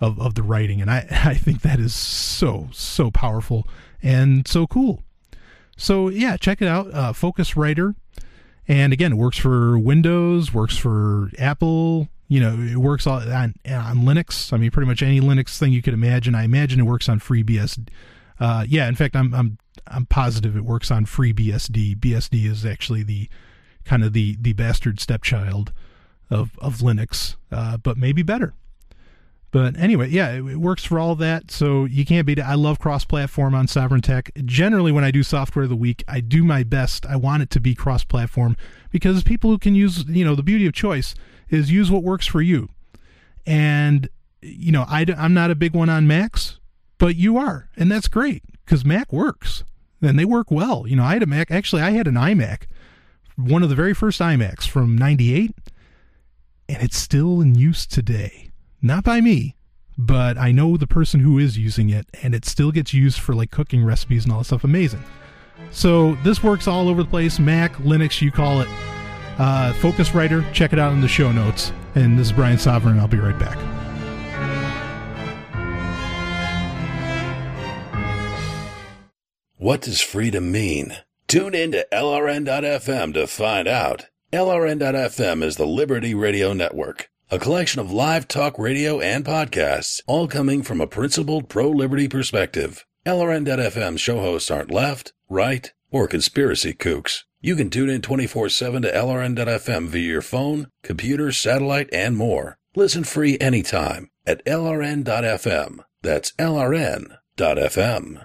of of the writing. And I (laughs) I think that is so so powerful and so cool. So yeah, check it out. Uh, Focus Writer. And again, it works for Windows, works for Apple. You know, it works on, on, Linux. I mean, pretty much any Linux thing you could imagine. I imagine it works on FreeBSD. Uh, yeah, in fact, I'm I'm I'm positive it works on FreeBSD. BSD is actually the kind of the the bastard stepchild of of Linux, uh, but maybe better. But anyway, yeah, it, it, works for all that. So you can't beat it. I love cross platform on Sovryn Tech. Generally, when I do software of the week, I do my best. I want it to be cross platform because people who can use, you know, the beauty of choice is use what works for you. And, you know, I, I'm not a big one on Macs, but you are. And that's great because Mac works and they work well. You know, I had a Mac. Actually, I had an iMac, one of the very first iMacs from 98, and it's still in use today not by me, but I know the person who is using it, and it still gets used for like cooking recipes and all that stuff. Amazing. So this works all over the place. Mac, Linux, you call it. Uh, Focuswriter, check it out in the show notes. And this is Brian Sovryn. I'll be right back. What does freedom mean? Tune in to LRN.FM to find out. LRN.FM is the Liberty Radio Network a collection of live talk radio and podcasts, all coming from a principled pro liberty perspective. LRN.FM show hosts aren't left, right, or conspiracy kooks. You can tune in 24 7 to LRN.FM via your phone, computer, satellite, and more. Listen free anytime at LRN.FM. That's LRN.FM.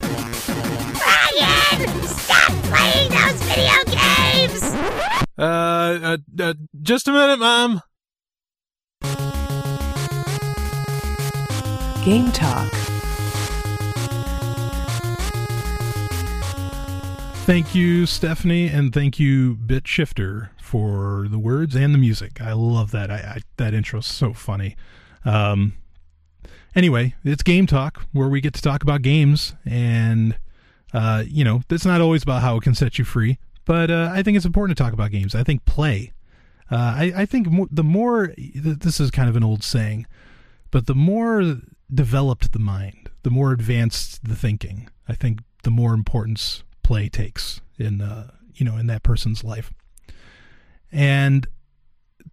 Brian! Stop playing those video games! Uh, uh, uh, just a minute, Mom. Game Talk. Thank you, Stephanie, and thank you, Bit Shifter, for the words and the music. I love that. I, I that intro's so funny. Um, anyway, it's Game Talk, where we get to talk about games, and uh, you know, it's not always about how it can set you free, but uh, I think it's important to talk about games. I think play. Uh, I, I think mo- the more this is kind of an old saying, but the more developed the mind, the more advanced the thinking. I think the more importance play takes in uh, you know in that person's life. And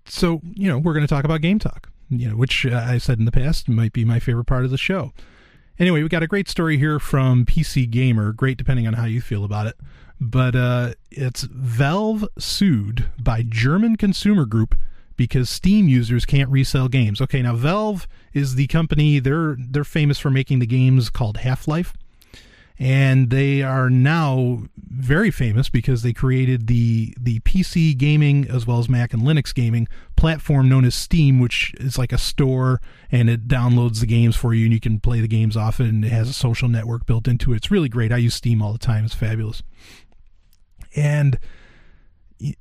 so you know we're going to talk about game talk, you know, which uh, I said in the past might be my favorite part of the show. Anyway, we got a great story here from PC Gamer. Great, depending on how you feel about it. But uh, it's Valve sued by German consumer group because Steam users can't resell games. Okay, now Valve is the company they're they're famous for making the games called Half-Life. And they are now very famous because they created the the PC gaming as well as Mac and Linux gaming platform known as Steam, which is like a store and it downloads the games for you and you can play the games off it and it has a social network built into it. It's really great. I use Steam all the time. It's fabulous. And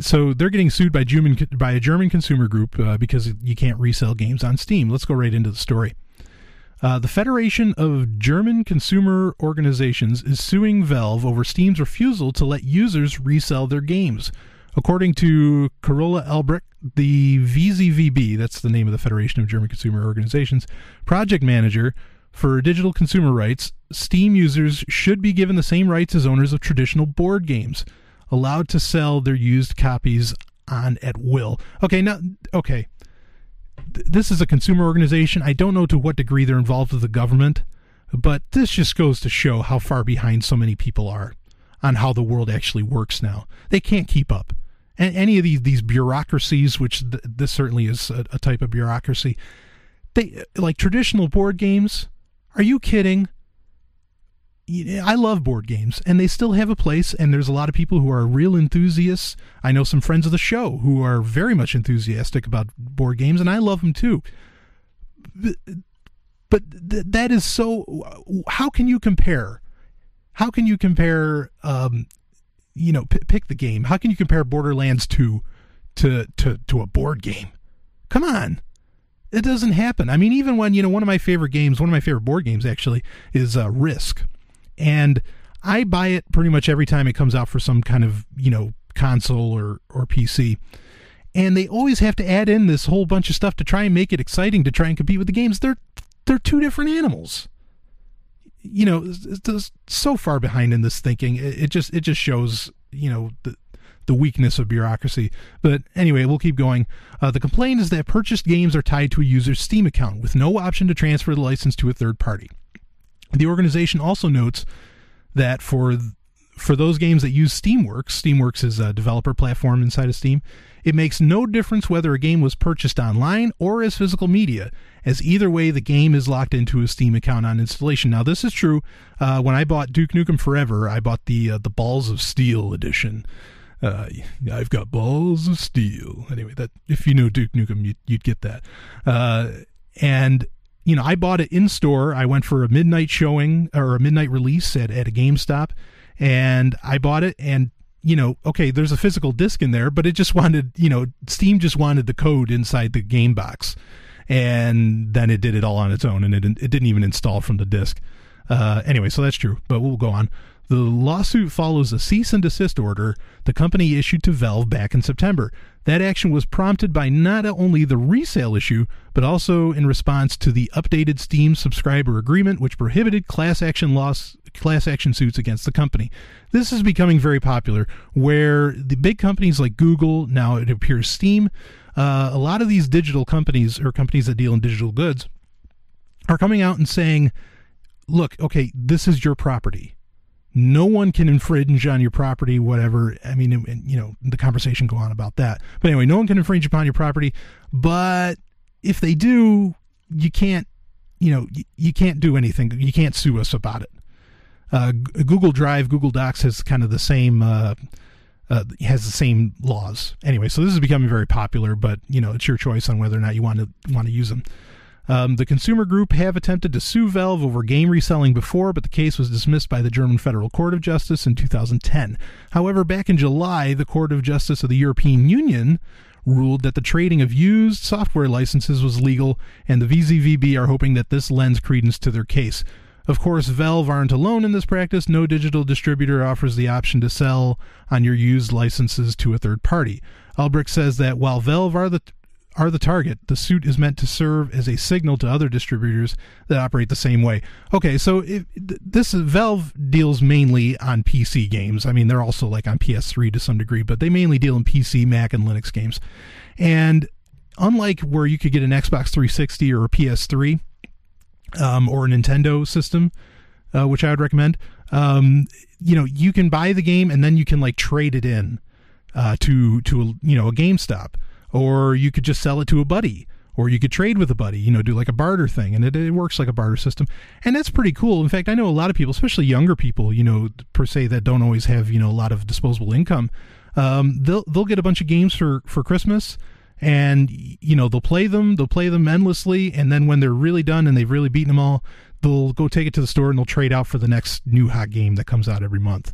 so they're getting sued by German by a German consumer group uh, because you can't resell games on Steam. Let's go right into the story. Uh, the Federation of German Consumer Organizations is suing Valve over Steam's refusal to let users resell their games. According to Carola Elbrecht, the VZVB, that's the name of the Federation of German Consumer Organizations, project manager for digital consumer rights, Steam users should be given the same rights as owners of traditional board games allowed to sell their used copies on at will. Okay, now, okay. This is a consumer organization. I don't know to what degree they're involved with the government, but this just goes to show how far behind so many people are on how the world actually works now. They can't keep up. And any of these these bureaucracies, which th- this certainly is a, a type of bureaucracy, they like traditional board games. Are you kidding? I love board games, and they still have a place. And there's a lot of people who are real enthusiasts. I know some friends of the show who are very much enthusiastic about board games, and I love them too. But th- that is so. How can you compare? How can you compare um, you know, p- pick the game. How can you compare Borderlands 2 to to to a board game? Come on. It doesn't happen. I mean, even when, you know, one of my favorite games, one of my favorite board games actually is uh, Risk. And I buy it pretty much every time it comes out for some kind of, you know, console or or PC. And they always have to add in this whole bunch of stuff to try and make it exciting to try and compete with the games. They're they're two different animals. You know, so far behind in this thinking. It, it just it just shows, you know, the the weakness of bureaucracy. But anyway, we'll keep going. Uh, the complaint is that purchased games are tied to a user's Steam account with no option to transfer the license to a third party. The organization also notes that for for those games that use Steamworks, Steamworks is a developer platform inside of Steam, it makes no difference whether a game was purchased online or as physical media, as either way the game is locked into a Steam account on installation. Now, this is true. Uh, when I bought Duke Nukem Forever, I bought the uh, the Balls of Steel edition. Uh, I've got balls of steel. Anyway, that if you know Duke Nukem, you'd, you'd get that. Uh, and you know, I bought it in store. I went for a midnight showing or a midnight release at, at a GameStop, and I bought it. And you know, okay, there's a physical disc in there, but it just (laughs) wanted, you know, Steam just wanted the code inside the game box, and then it did it all on its own, and it it didn't even install from the disc. Uh, anyway, so that's true, but we'll go on. The lawsuit follows a cease and desist order the company issued to Valve back in September. That action was prompted by not only the resale issue, but also in response to the updated Steam subscriber agreement, which prohibited class action loss class action suits against the company. This is becoming very popular, where the big companies like Google, now it appears Steam, uh, a lot of these digital companies or companies that deal in digital goods are coming out and saying, look, okay, this is your property no one can infringe on your property whatever. I mean and, you know the conversation go on about that. But anyway no one can infringe upon your property. But if they do you can't you know you, you can't do anything. You can't sue us about it. Uh, google drive google docs has kind of the same uh, uh, has the same laws. Anyway so this is becoming very popular but you know it's your choice on whether or not you want to want to use them um, the consumer group have attempted to sue Valve over game reselling before, but the case was dismissed by the German Federal Court of Justice in 2010. However, back in July, the Court of Justice of the European Union ruled that the trading of used software licenses was legal, and the VZVB are hoping that this lends credence to their case. Of course, Valve aren't alone in this practice. No digital distributor offers the option to sell on your used licenses to a third party. Elbrecht says that while Valve are the are the target. The suit is meant to serve as a signal to other distributors that operate the same way. Okay, so this Valve deals mainly on PC games. I mean, they're also like on PS3 to some degree, but they mainly deal in PC, Mac, and Linux games. And unlike where you could get an Xbox 360 or a PS3 um, or a Nintendo system, uh, which I would recommend, um, you know, you can buy the game and then you can like trade it in uh, to to you know a GameStop or you could just sell it to a buddy or you could trade with a buddy, you know, do like a barter thing, and it, it works like a barter system, and that's pretty cool. In fact, I know a lot of people, especially younger people, you know, per se that don't always have you know a lot of disposable income. Um, they'll they'll get a bunch of games for for Christmas, and you know they'll play them, they'll play them endlessly, and then when they're really done and they've really beaten them all, they'll go take it to the store and they'll trade out for the next new hot game that comes out every month.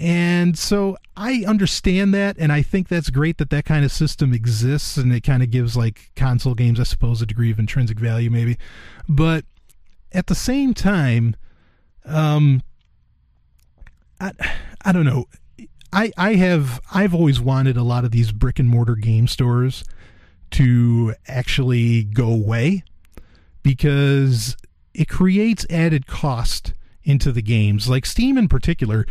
And so I understand that, and I think that's great that that kind of system exists, and it kind of gives like console games, I suppose, a degree of intrinsic value, maybe. But at the same time, um, I I don't know. I I have I've always wanted a lot of these brick and mortar game stores to actually go away because it creates added cost into the games. Like Steam in particular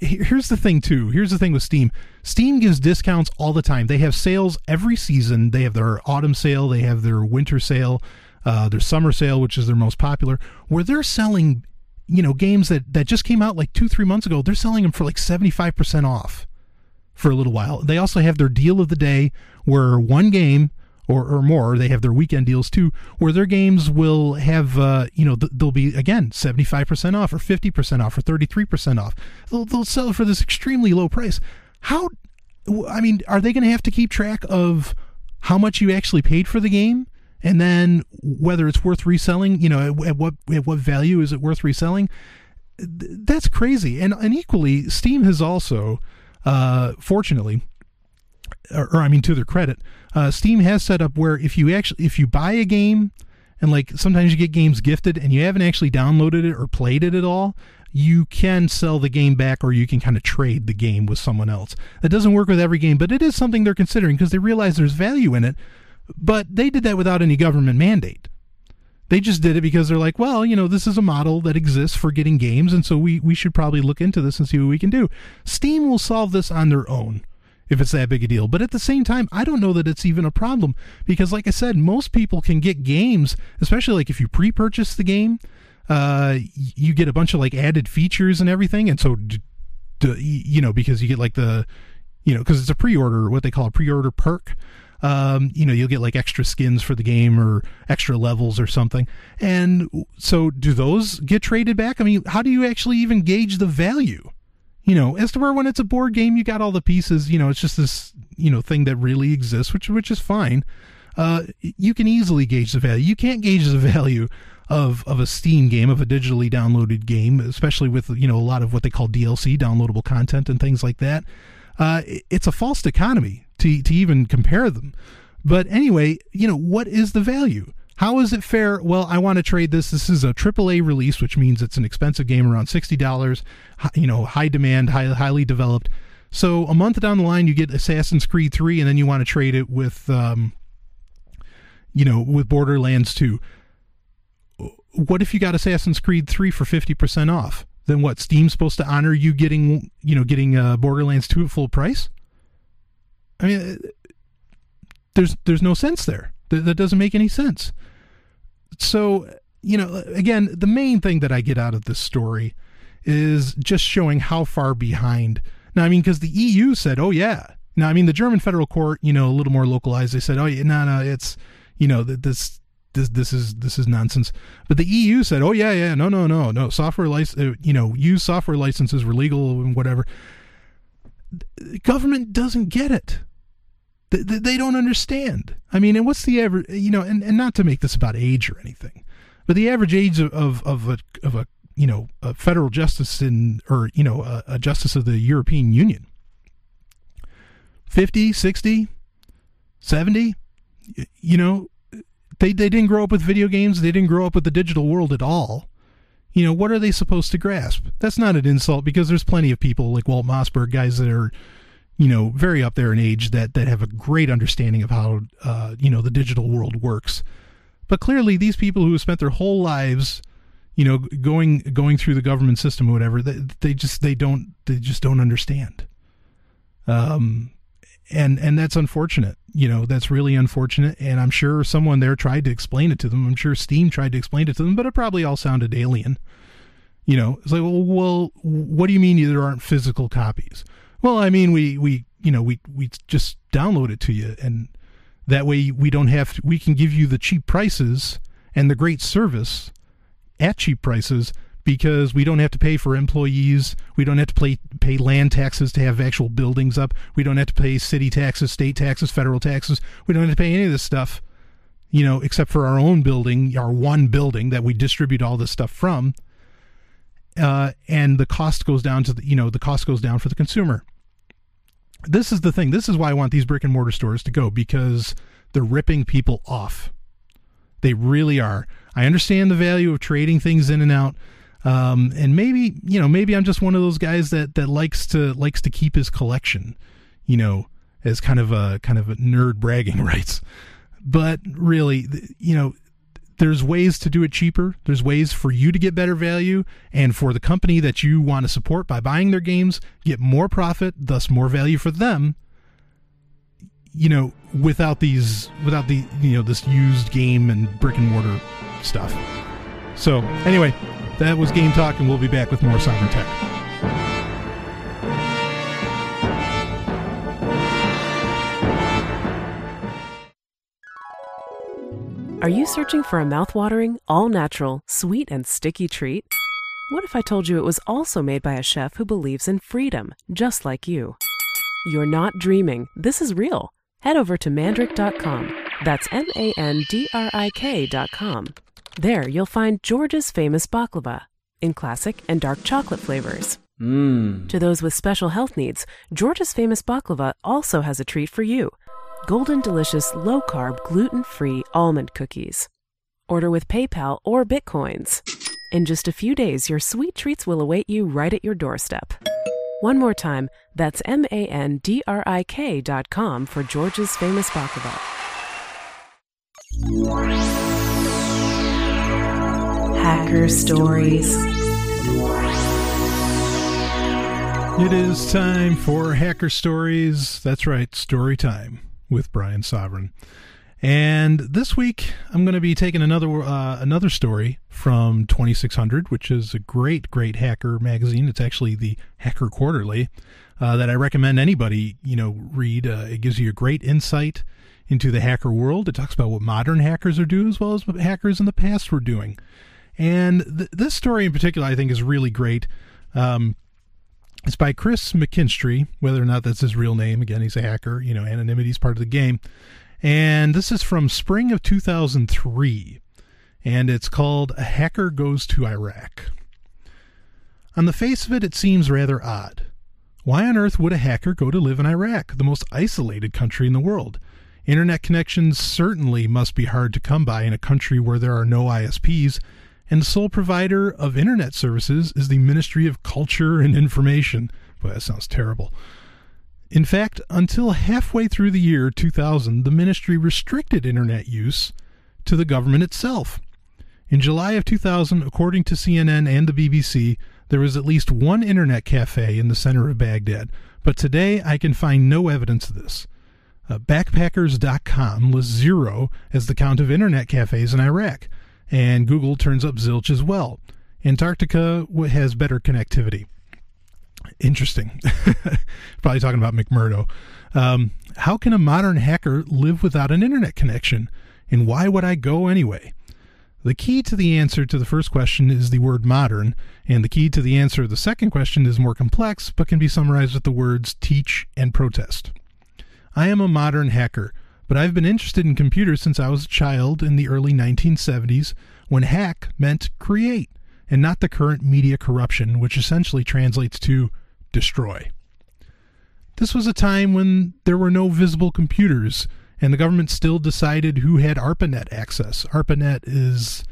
here's the thing too. Here's the thing with steam. Steam gives discounts all the time. They have sales every season. They have their autumn sale. They have their winter sale uh, their summer sale which is their most popular where they're selling you know games that that just came out like two three months ago. They're selling them for like 75% off for a little while. They also have their deal of the day where one game or, or more. They have their weekend deals too, where their games will have, uh, you know, th- they'll be again seventy five percent off, or fifty percent off, or thirty three percent off. They'll, they'll sell for this extremely low price. How? I mean, are they going to have to keep track of how much you actually paid for the game, and then whether it's worth reselling? You know, at, at what at what value is it worth reselling? th- that's crazy. And and equally, Steam has also, uh, fortunately, or, or I mean, to their credit, uh, Steam has set up where if you actually if you buy a game, and like sometimes you get games gifted and you haven't actually downloaded it or played it at all, you can sell the game back or you can kind of trade the game with someone else. That doesn't work with every game, but it is something they're considering because they realize there's value in it. But they did that without any government mandate. They just did it because they're like, well, you know, this is a model that exists for getting games, and so we, we should probably look into this and see what we can do. Steam will solve this on their own if it's that big a deal. But at the same time, I don't know that it's even a problem because, like I said, most people can get games, especially like if you pre purchase the game, uh, you get a bunch of like added features and everything. And so, d- d- you know, because you get like the, you know, because it's a pre order, what they call a pre order perk um, you know, you'll get like extra skins for the game or extra levels or something. And so, do those get traded back? I mean, how do you actually even gauge the value? You know, as to where when it's a board game, you got all the pieces. You know, it's just this you know thing that really exists, which which is fine. Uh, you can easily gauge the value. You can't gauge the (laughs) value of of a Steam game, of a digitally downloaded game, especially with you know a lot of what they call DLC, downloadable content, and things like that. Uh, it's a false economy to, to even compare them. But anyway, you know, what is the value? How is it fair? Well, I want to trade this. This is a AAA release, which means it's an expensive game, around sixty dollars. You know, high demand, high, highly developed. So a month down the line, you get Assassin's Creed three, and then you want to trade it with, um, you know, with Borderlands two. What if you got Assassin's Creed three for fifty percent off? Then what? Steam's supposed to honor you getting, you know, getting uh, Borderlands two at full price? I mean, there's there's no sense there. That, that doesn't make any sense. So you know, again, the main thing that I get out of this story is just showing how far behind. Now, I mean, because the EU said, "Oh yeah." Now, I mean, the German federal court, you know, a little more localized. They said, "Oh yeah, no, no, it's you know, this." This, this is this is nonsense. But the EU said, "Oh yeah, yeah, no, no, no, no. Software license, uh, you know, use software licenses were legal and whatever." Government doesn't get it they, they don't understand. I mean, and what's the average, you know, and, and not to make this about age or anything, but the average age of, of, of a, of a, you know, a federal justice in, or, you know, a, a justice of the European Union, 50, 60, 70, you know, they, they didn't grow up with video games. They didn't grow up with the digital world at all. You know, what are they supposed to grasp? That's not an insult because there's plenty of people like Walt Mossberg, guys that are, you know, very up there in age that that have a great understanding of how uh, you know the digital world works. But clearly, these people who have spent their whole lives, you know, going going through the government system or whatever, they, they just they don't they just don't understand. Um, and and that's unfortunate. You know, that's really unfortunate. And I'm sure someone there tried to explain it to them. I'm sure Steam tried to explain it to them, but it probably all sounded alien. You know, it's like, well, well what do you mean there aren't physical copies? Well, I mean, we we you know we we just download it to you, and that way we don't have to, we can give you the cheap prices and the great service at cheap prices because we don't have to pay for employees. We don't have to pay pay land taxes to have actual buildings up. We don't have to pay city taxes, state taxes, federal taxes. We don't have to pay any of this stuff, you know, except for our own building, our one building that we distribute all this stuff from. Uh, and the cost goes down to the, you know, the cost goes down for the consumer this is the thing. This is why I want these brick and mortar stores to go because they're ripping people off. They really are. I understand the value of trading things in and out. Um, and maybe, you know, maybe I'm just one of those guys that, that likes to likes to keep his collection, you know, as kind of a kind of a nerd bragging (laughs) rights. But really, you know, there's ways to do it cheaper. There's ways for you to get better value and for the company that you want to support by buying their games, get more profit, thus more value for them. You know, without these without the you know this used game and brick and mortar stuff. So, anyway, that was game talk and we'll be back with more Sovryn Tech. Are you searching for a mouthwatering, all natural, sweet, and sticky treat? What if I told you it was also made by a chef who believes in freedom, just like you? You're not dreaming. This is real. Head over to mandrik.com. That's M A N D R I K.com. There you'll find George's famous baklava. in classic and dark chocolate flavors. Mmm. To those with special health needs, Georgia's famous baklava also has a treat for you golden delicious low carb, gluten free almond cookies. Order with PayPal or Bitcoins. In just a few days, your sweet treats will await you right at your doorstep. One more time, that's M A N D R I K dot com for George's famous baklava. Hacker Stories. It is time for Hacker Stories. That's right, story time with Brian Sovryn. And this week, I'm going to be taking another uh, another story from 2600, which is a great, great hacker magazine. It's actually the Hacker Quarterly uh, that I recommend anybody you know read. Uh, it gives you a great insight into the hacker world. It talks about what modern hackers are doing as well as what hackers in the past were doing. And th- this story in particular, I think, is really great. Um, it's by Chris McKinstry, whether or not that's his real name. Again, he's a hacker. You know, anonymity is part of the game. And this is from spring of 2003. And it's called A Hacker Goes to Iraq. On the face of it, it seems rather odd. Why on earth would a hacker go to live in Iraq, the most isolated country in the world? Internet connections certainly must be hard to come by in a country where there are no ISPs, and sole provider of internet services is the Ministry of Culture and Information. Boy, that sounds terrible. In fact, until halfway through the year 2000, the ministry restricted internet use to the government itself. In July of 2000, according to CNN and the BBC, there was at least one internet cafe in the center of Baghdad, but today I can find no evidence of this. Uh, backpackers.com lists zero as the count of internet cafes in Iraq, and Google turns up zilch as well. Antarctica has better connectivity. Interesting. (laughs) Probably talking about McMurdo. Um, how can a modern hacker live without an internet connection? And why would I go anyway? The key to the answer to the first question is the word modern, and the key to the answer to the second question is more complex but can be summarized with the words teach and protest. I am a modern hacker, but I've been interested in computers since I was a child in the early 1970s when hack meant create and not the current media corruption, which essentially translates to destroy. This was a time when there were no visible computers, and the government still decided who had ARPANET access. ARPANET is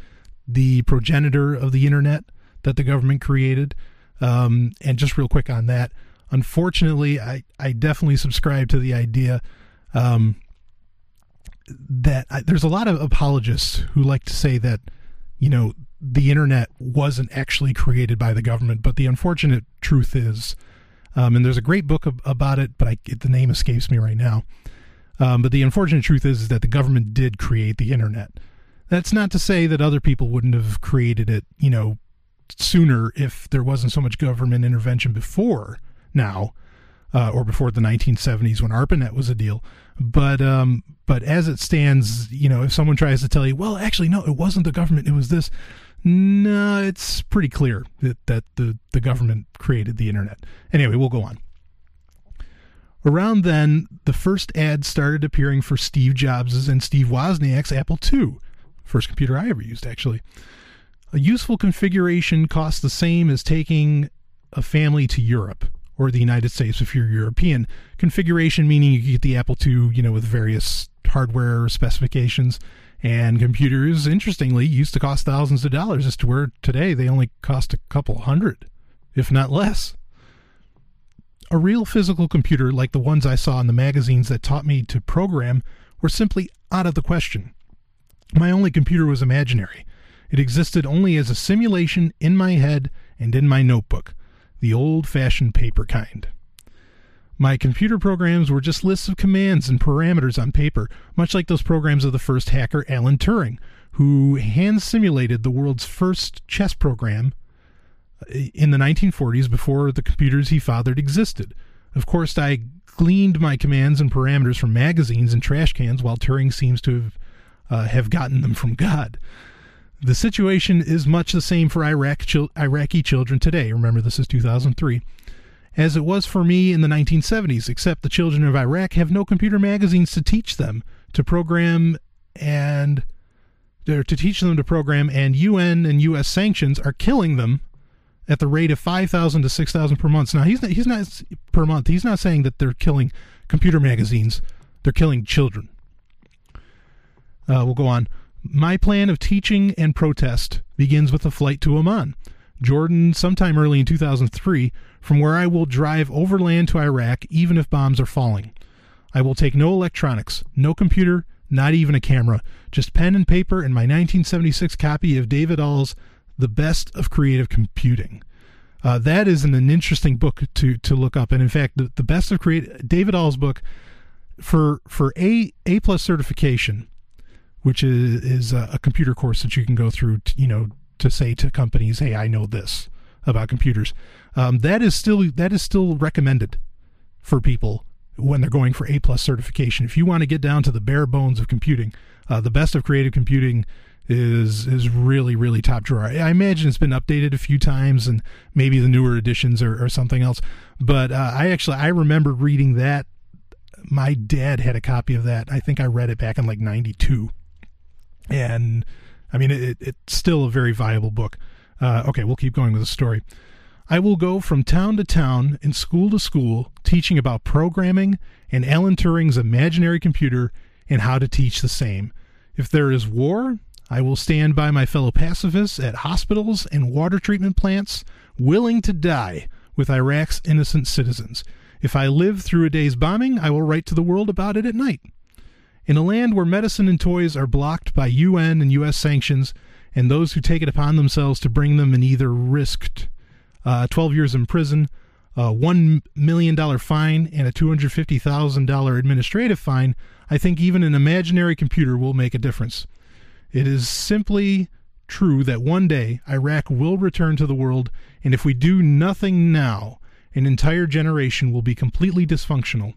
the progenitor of the internet that the government created. Um, and just real quick on that, unfortunately, I, I definitely subscribe to the idea um, that I, there's a lot of apologists who like to say that, you know, the internet wasn't actually created by the government, but the unfortunate truth is, um, and there's a great book ab- about it, but I, the name escapes me right now. Um, but the unfortunate truth is, is that the government did create the internet. That's not to say that other people wouldn't have created it, you know, sooner if there wasn't so much government intervention before now, uh, or before the 1970s when ARPANET was a deal. But um, but as it stands, you know, if someone tries to tell you, well, actually, no, it wasn't the government, it was this. No, it's pretty clear that, that the, the government created the internet. Anyway, we'll go on. Around then, the first ads started appearing for Steve Jobs' and Steve Wozniak's Apple II, first computer I ever used, actually. A useful configuration costs the same as taking a family to Europe or the United States if you're European. Configuration meaning you get the Apple II, you know, with various hardware specifications. And computers, interestingly, used to cost thousands of dollars, as to where today they only cost a couple hundred, if not less. A real physical computer like the ones I saw in the magazines that taught me to program were simply out of the question. My only computer was imaginary. It existed only as a simulation in my head and in my notebook, the old fashioned paper kind. My computer programs were just lists of commands and parameters on paper, much like those programs of the first hacker, Alan Turing, who hand simulated the world's first chess program in the 1940s before the computers he fathered existed. Of course, I gleaned my commands and parameters from magazines and trash cans, while Turing seems to have, uh, have gotten them from God. The situation is much the same for Iraq chil- Iraqi children today. Remember, this is 2003 as it was for me in the 1970s, except the children of Iraq have no computer magazines to teach them to program and to teach them to program, and UN and US sanctions are killing them at the rate of 5,000 to 6,000 per month. Now, he's not, he's not per month. He's not saying that they're killing computer magazines. They're killing children. Uh, we'll go on. My plan of teaching and protest begins with a flight to Amman, Jordan, sometime early in 2003, from where I will drive overland to Iraq even if bombs are falling. I will take no electronics, no computer, not even a camera, just pen and paper and my 1976 copy of David Ahl's The Best of Creative Computing. Uh, that is an, an interesting book to to look up, and in fact, the, the best of creative David Ahl's book for for a A plus certification, which is is a, a computer course that you can go through, to, you know, to say to companies, "Hey, I know this about computers." Um, that is still that is still recommended for people when they're going for A plus certification. If you want to get down to the bare bones of computing, uh, the best of creative computing is is really really top drawer. I imagine it's been updated a few times and maybe the newer editions or, or something else. But uh, I actually I remember reading that. My dad had a copy of that. I think I read it back in like '92, and I mean it, it's still a very viable book. Uh, okay, we'll keep going with the story. I will go from town to town and school to school teaching about programming and Alan Turing's imaginary computer and how to teach the same. If there is war, I will stand by my fellow pacifists at hospitals and water treatment plants, willing to die with Iraq's innocent citizens. If I live through a day's bombing, I will write to the world about it at night. In a land where medicine and toys are blocked by UN and US sanctions, and those who take it upon themselves to bring them in either risked uh, 12 years in prison, a $1 million fine, and a $250,000 administrative fine, I think even an imaginary computer will make a difference. It is simply true that one day Iraq will return to the world, and if we do nothing now, an entire generation will be completely dysfunctional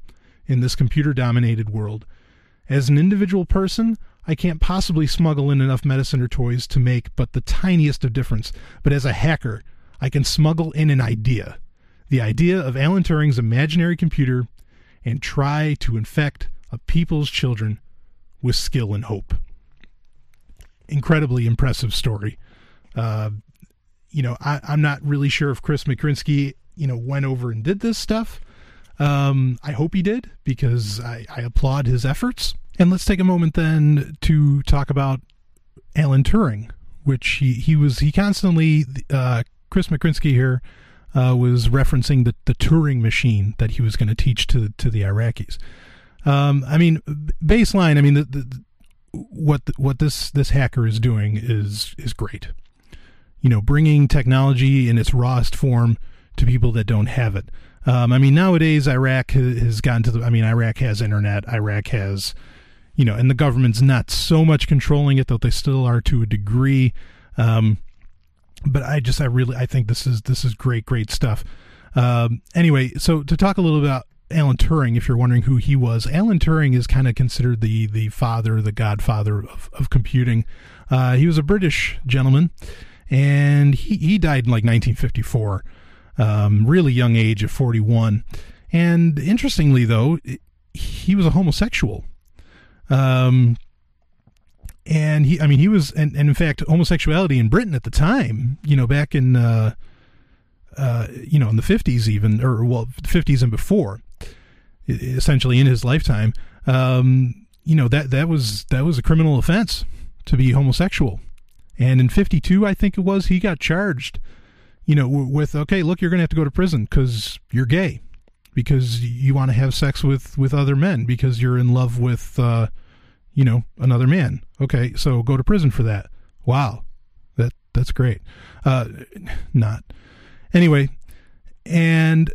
in this computer dominated world. As an individual person, I can't possibly smuggle in enough medicine or toys to make but the tiniest of difference, but as a hacker, I can smuggle in an idea the idea of Alan Turing's imaginary computer and try to infect a people's children with skill and hope. Incredibly impressive story. Uh, you know, I, am not really sure if Chris McCrinsky, you know, went over and did this stuff. Um, I hope he did because I, I applaud his efforts. And let's take a moment then to talk about Alan Turing, which he, he was he constantly uh, Chris McCrinsky here uh, was referencing the, the Turing machine that he was going to teach to to the Iraqis. Um, I mean, baseline. I mean, the, the, what what this this hacker is doing is is great. You know, bringing technology in its rawest form to people that don't have it. Um, I mean, nowadays Iraq has gotten to the. I mean, Iraq has internet. Iraq has, you know, and the government's not so much controlling it, though they still are to a degree. Um, but I just I really I think this is this is great great stuff. Um, anyway, so to talk a little about Alan Turing, if you're wondering who he was, Alan Turing is kind of considered the the father, the godfather of, of computing. Uh, he was a British gentleman, and he, he died in like 1954, um, really young age of 41. And interestingly, though, he was a homosexual. Um, and he i mean he was and, and in fact homosexuality in britain at the time you know back in uh uh you know in the 50s even or well 50s and before essentially in his lifetime um you know that that was that was a criminal offense to be homosexual and in 52 i think it was he got charged you know with okay look you're going to have to go to prison cuz you're gay because you want to have sex with with other men because you're in love with uh you know, another man. Okay, so go to prison for that. Wow, that that's great. Uh, not anyway, and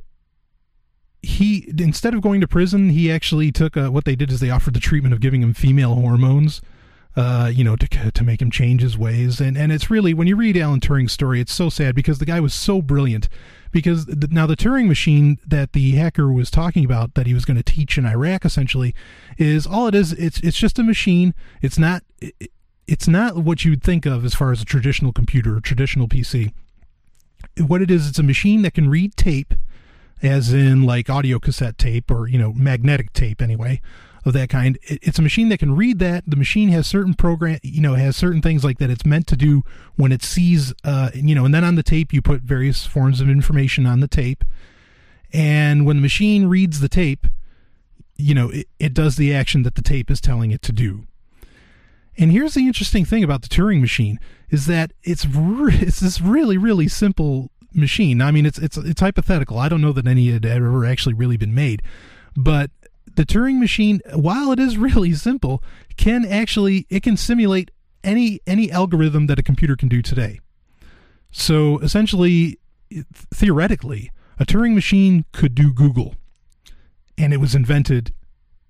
he instead of going to prison, he actually took a, what they did is they offered the treatment of giving him female hormones. Uh, you know, to to make him change his ways, and and it's really when you read Alan Turing's story, it's so sad because the guy was so brilliant because the, now the Turing machine that the hacker was talking about that he was going to teach in Iraq essentially is all it is. It's it's just a machine. It's not. It, it's not what you'd think of as far as a traditional computer or traditional PC. What it is, it's a machine that can read tape, as in like audio cassette tape or you know magnetic tape anyway, of that kind. It's a machine that can read that. The machine has certain program, you know, has certain things like that it's meant to do when it sees, uh, you know, and then on the tape you put various forms of information on the tape, and when the machine reads the tape, you know, it, it does the action that the tape is telling it to do. And here's the interesting thing about the Turing machine is that it's re- (laughs) it's this really really simple machine. I mean, it's it's it's hypothetical. I don't know that any had ever actually really been made, but the Turing machine, while it is (laughs) really simple, can actually it can simulate any any algorithm that a computer can do today. So essentially, theoretically, a Turing machine could do Google, and it was invented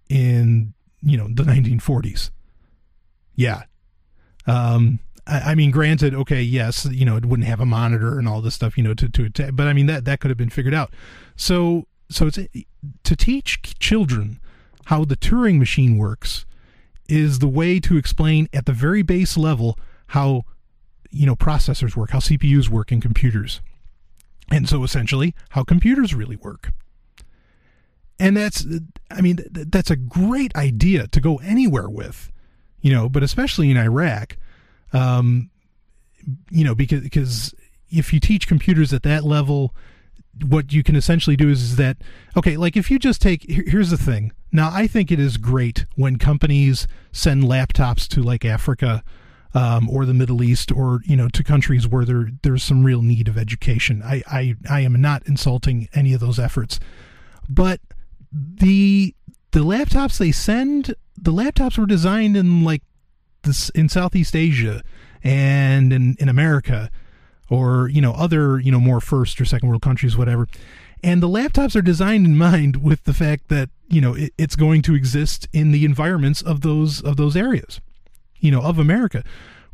in you know the 1940s. Yeah. Um, I, I, mean, granted, okay, yes, you know, it wouldn't have a monitor and all this stuff, you know, to to but I mean that that could have been figured out. So so it's to teach children how the Turing machine works is the way to explain at the very base level how you know processors work, how CPUs work in computers. And so essentially how computers really work. And that's I mean that's a great idea to go anywhere with. You know, but especially in Iraq um you know because because if you teach computers at that level what you can essentially do is, is that okay like if you just take here's the thing. Now i think it is great when companies send laptops to like africa um, or the middle east or you know to countries where there there's some real need of education. I i, I am not insulting any of those efforts. But the the laptops they send the laptops were designed in like this in southeast asia and in in america or you know other you know more first or second world countries whatever. And the laptops are designed in mind with the fact that you know it, it's going to exist in the environments of those of those areas you know of america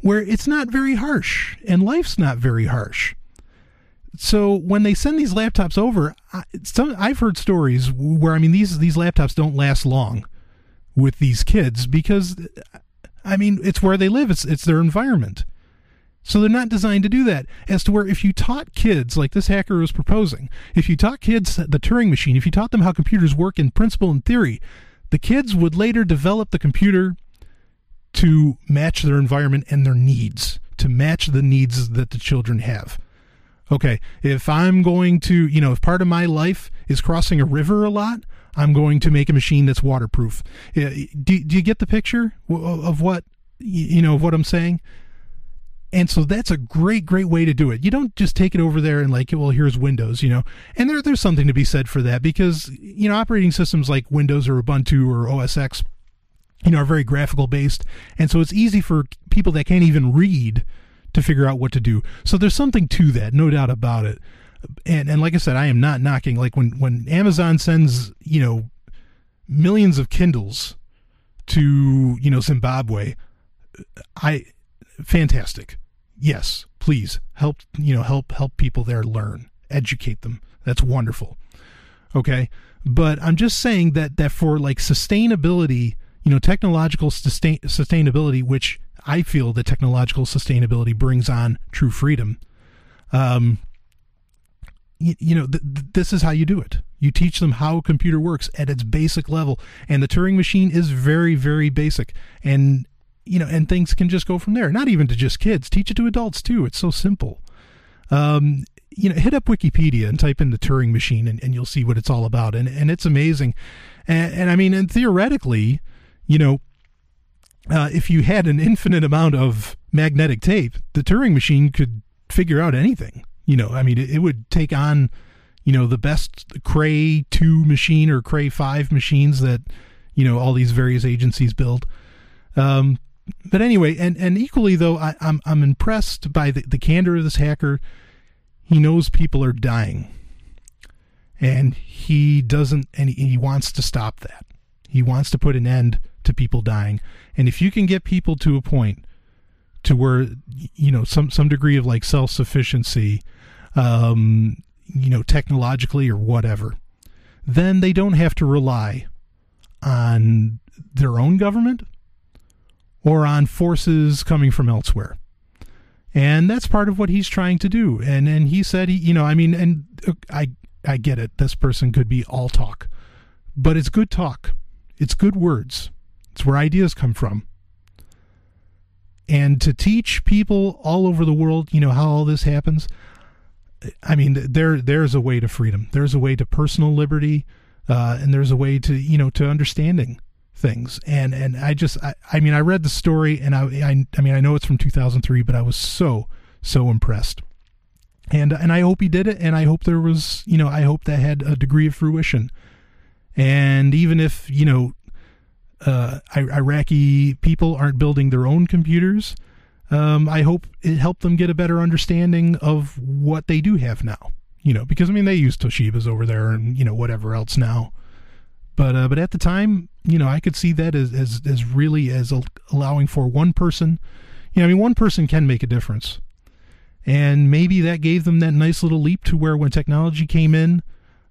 where it's not very harsh and life's not very harsh. So when they send these laptops over I, some i've heard stories where i mean these these laptops don't last long with these kids because i mean it's where they live. It's it's their environment so they're not designed to do that. As to where if you taught kids, like this hacker was proposing, if you taught kids the Turing machine, if you taught them how computers work in principle and theory, the kids would later develop the computer to match their environment and their needs, to match the needs that the children have. Okay, if I'm going to, you know, if part of my life is crossing a river a lot, I'm going to make a machine that's waterproof. Eh, do, do you get the picture of what, you know, of what I'm saying? And so that's a great, great way to do it. You don't just take it over there and like, well, here's Windows, you know. And there, there's something to be said for that because you know operating systems like Windows or Ubuntu or OS X, you know, are very graphical based, and so it's easy for people that can't even read to figure out what to do. So there's something to that, no doubt about it. And and like I said, I am not knocking. Like when when Amazon sends you know millions of Kindles to you know Zimbabwe, I fantastic. Yes, please help, you know, help help people there learn, educate them. That's wonderful. Okay? But I'm just saying that that for like sustainability, you know, technological sustain, sustainability which I feel that technological sustainability brings on true freedom. Um you, know, th- th- this is how you do it. You teach them how a computer works at its basic level, and the Turing machine is very, very basic. And you know, and things can just go from there. Not even to just kids. Teach it to adults too. It's so simple. Um, you know, hit up Wikipedia and type in the Turing machine, and, and you'll see what it's all about. And and it's amazing. And, and I mean, and theoretically, you know, uh, if you had an infinite amount of magnetic tape, the Turing machine could figure out anything. You know, I mean, it, it would take on, you know, the best Cray two machine or Cray five machines that, you know, all these various agencies build. Um, but anyway, and, and equally though, I, I'm I'm impressed by the, the candor of this hacker. He knows people are dying, and he doesn't, and he, he wants to stop that. He wants to put an end to people dying, and if you can get people to a point to where you know some some degree of like self sufficiency, um, you know, technologically or whatever, then they don't have to rely on their own government or on forces coming from elsewhere. And that's part of what he's trying to do. And and he said, he, you know, I mean, and I I get it. This person could be all talk, but it's good talk. It's good words. It's where ideas come from. And to teach people all over the world, you know, how all this happens, I mean, there there's a way to freedom. There's a way to personal liberty, uh, and there's a way to you know to understanding things. And and I just I, I mean I read the story and I, I I mean I know it's from 2003, but I was so so impressed. And and I hope he did it, and I hope there was you know I hope that had a degree of fruition. And even if you know uh, Iraqi people aren't building their own computers, um, I hope it helped them get a better understanding of what they do have now. You know, because I mean they use Toshibas over there and you know whatever else now. But uh, but at the time, you know, I could see that as as, as really as allowing for one person. You know, I mean, one person can make a difference, and maybe that gave them that nice little leap to where when technology came in,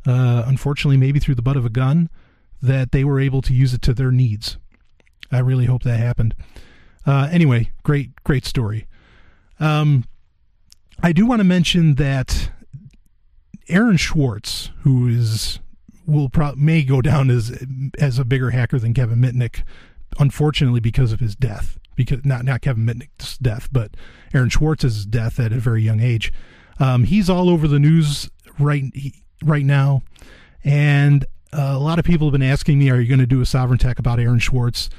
uh, unfortunately, maybe through the butt of a gun, that they were able to use it to their needs. I really hope that happened. Uh, anyway, great, great story. Um, I do want to mention that Aaron Swartz, who is will pro- may go down as as a bigger hacker than Kevin Mitnick, unfortunately because of his death. Because not not Kevin Mitnick's death, but Aaron Swartz's death at a very young age. Um, he's all over the news right right now, and a lot of people have been asking me, "Are you going to do a Sovryn Tech about Aaron Swartz?"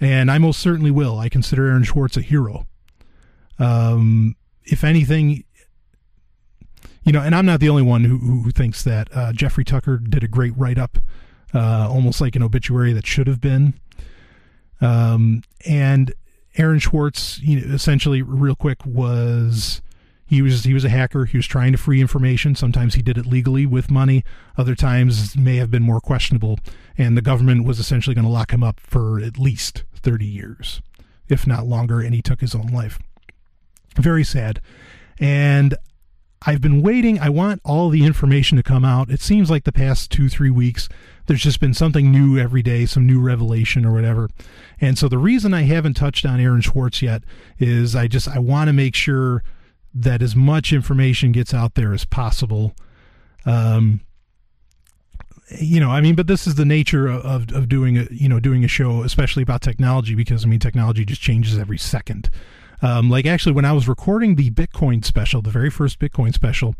And I most certainly will. I consider Aaron Swartz a hero. Um, if anything, you know, and I'm not the only one who, who thinks that uh, Jeffrey Tucker did a great write up, uh, almost like an obituary that should have been. Um, and Aaron Swartz, you know, essentially, real quick, was he was he was a hacker. He was trying to free information. Sometimes he did it legally with money. Other times may have been more questionable. And the government was essentially going to lock him up for at least 30 years, if not longer. And he took his own life. Very sad. And I've been waiting. I want all the information to come out. It seems like the past two, three weeks, there's just been something new every day, some new revelation or whatever. And so the reason I haven't touched on Aaron Swartz yet is I just I want to make sure that as much information gets out there as possible. Um, you know, I mean, but this is the nature of, of doing a you know doing a show, especially about technology, because I mean, technology just changes every second. Um, like actually, when I was recording the Bitcoin special, the very first Bitcoin special,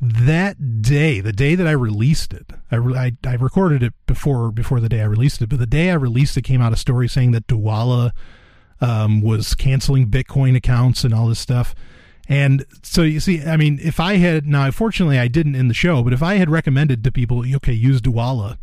that day, the day that I released it, I, I, I, recorded it before before the day I released it, but the day I released it came out a story saying that Dwolla um, was canceling Bitcoin accounts and all this stuff. And so you see, I mean, if I had now, fortunately, I didn't in the show, but if I had recommended to people, okay, use Dwolla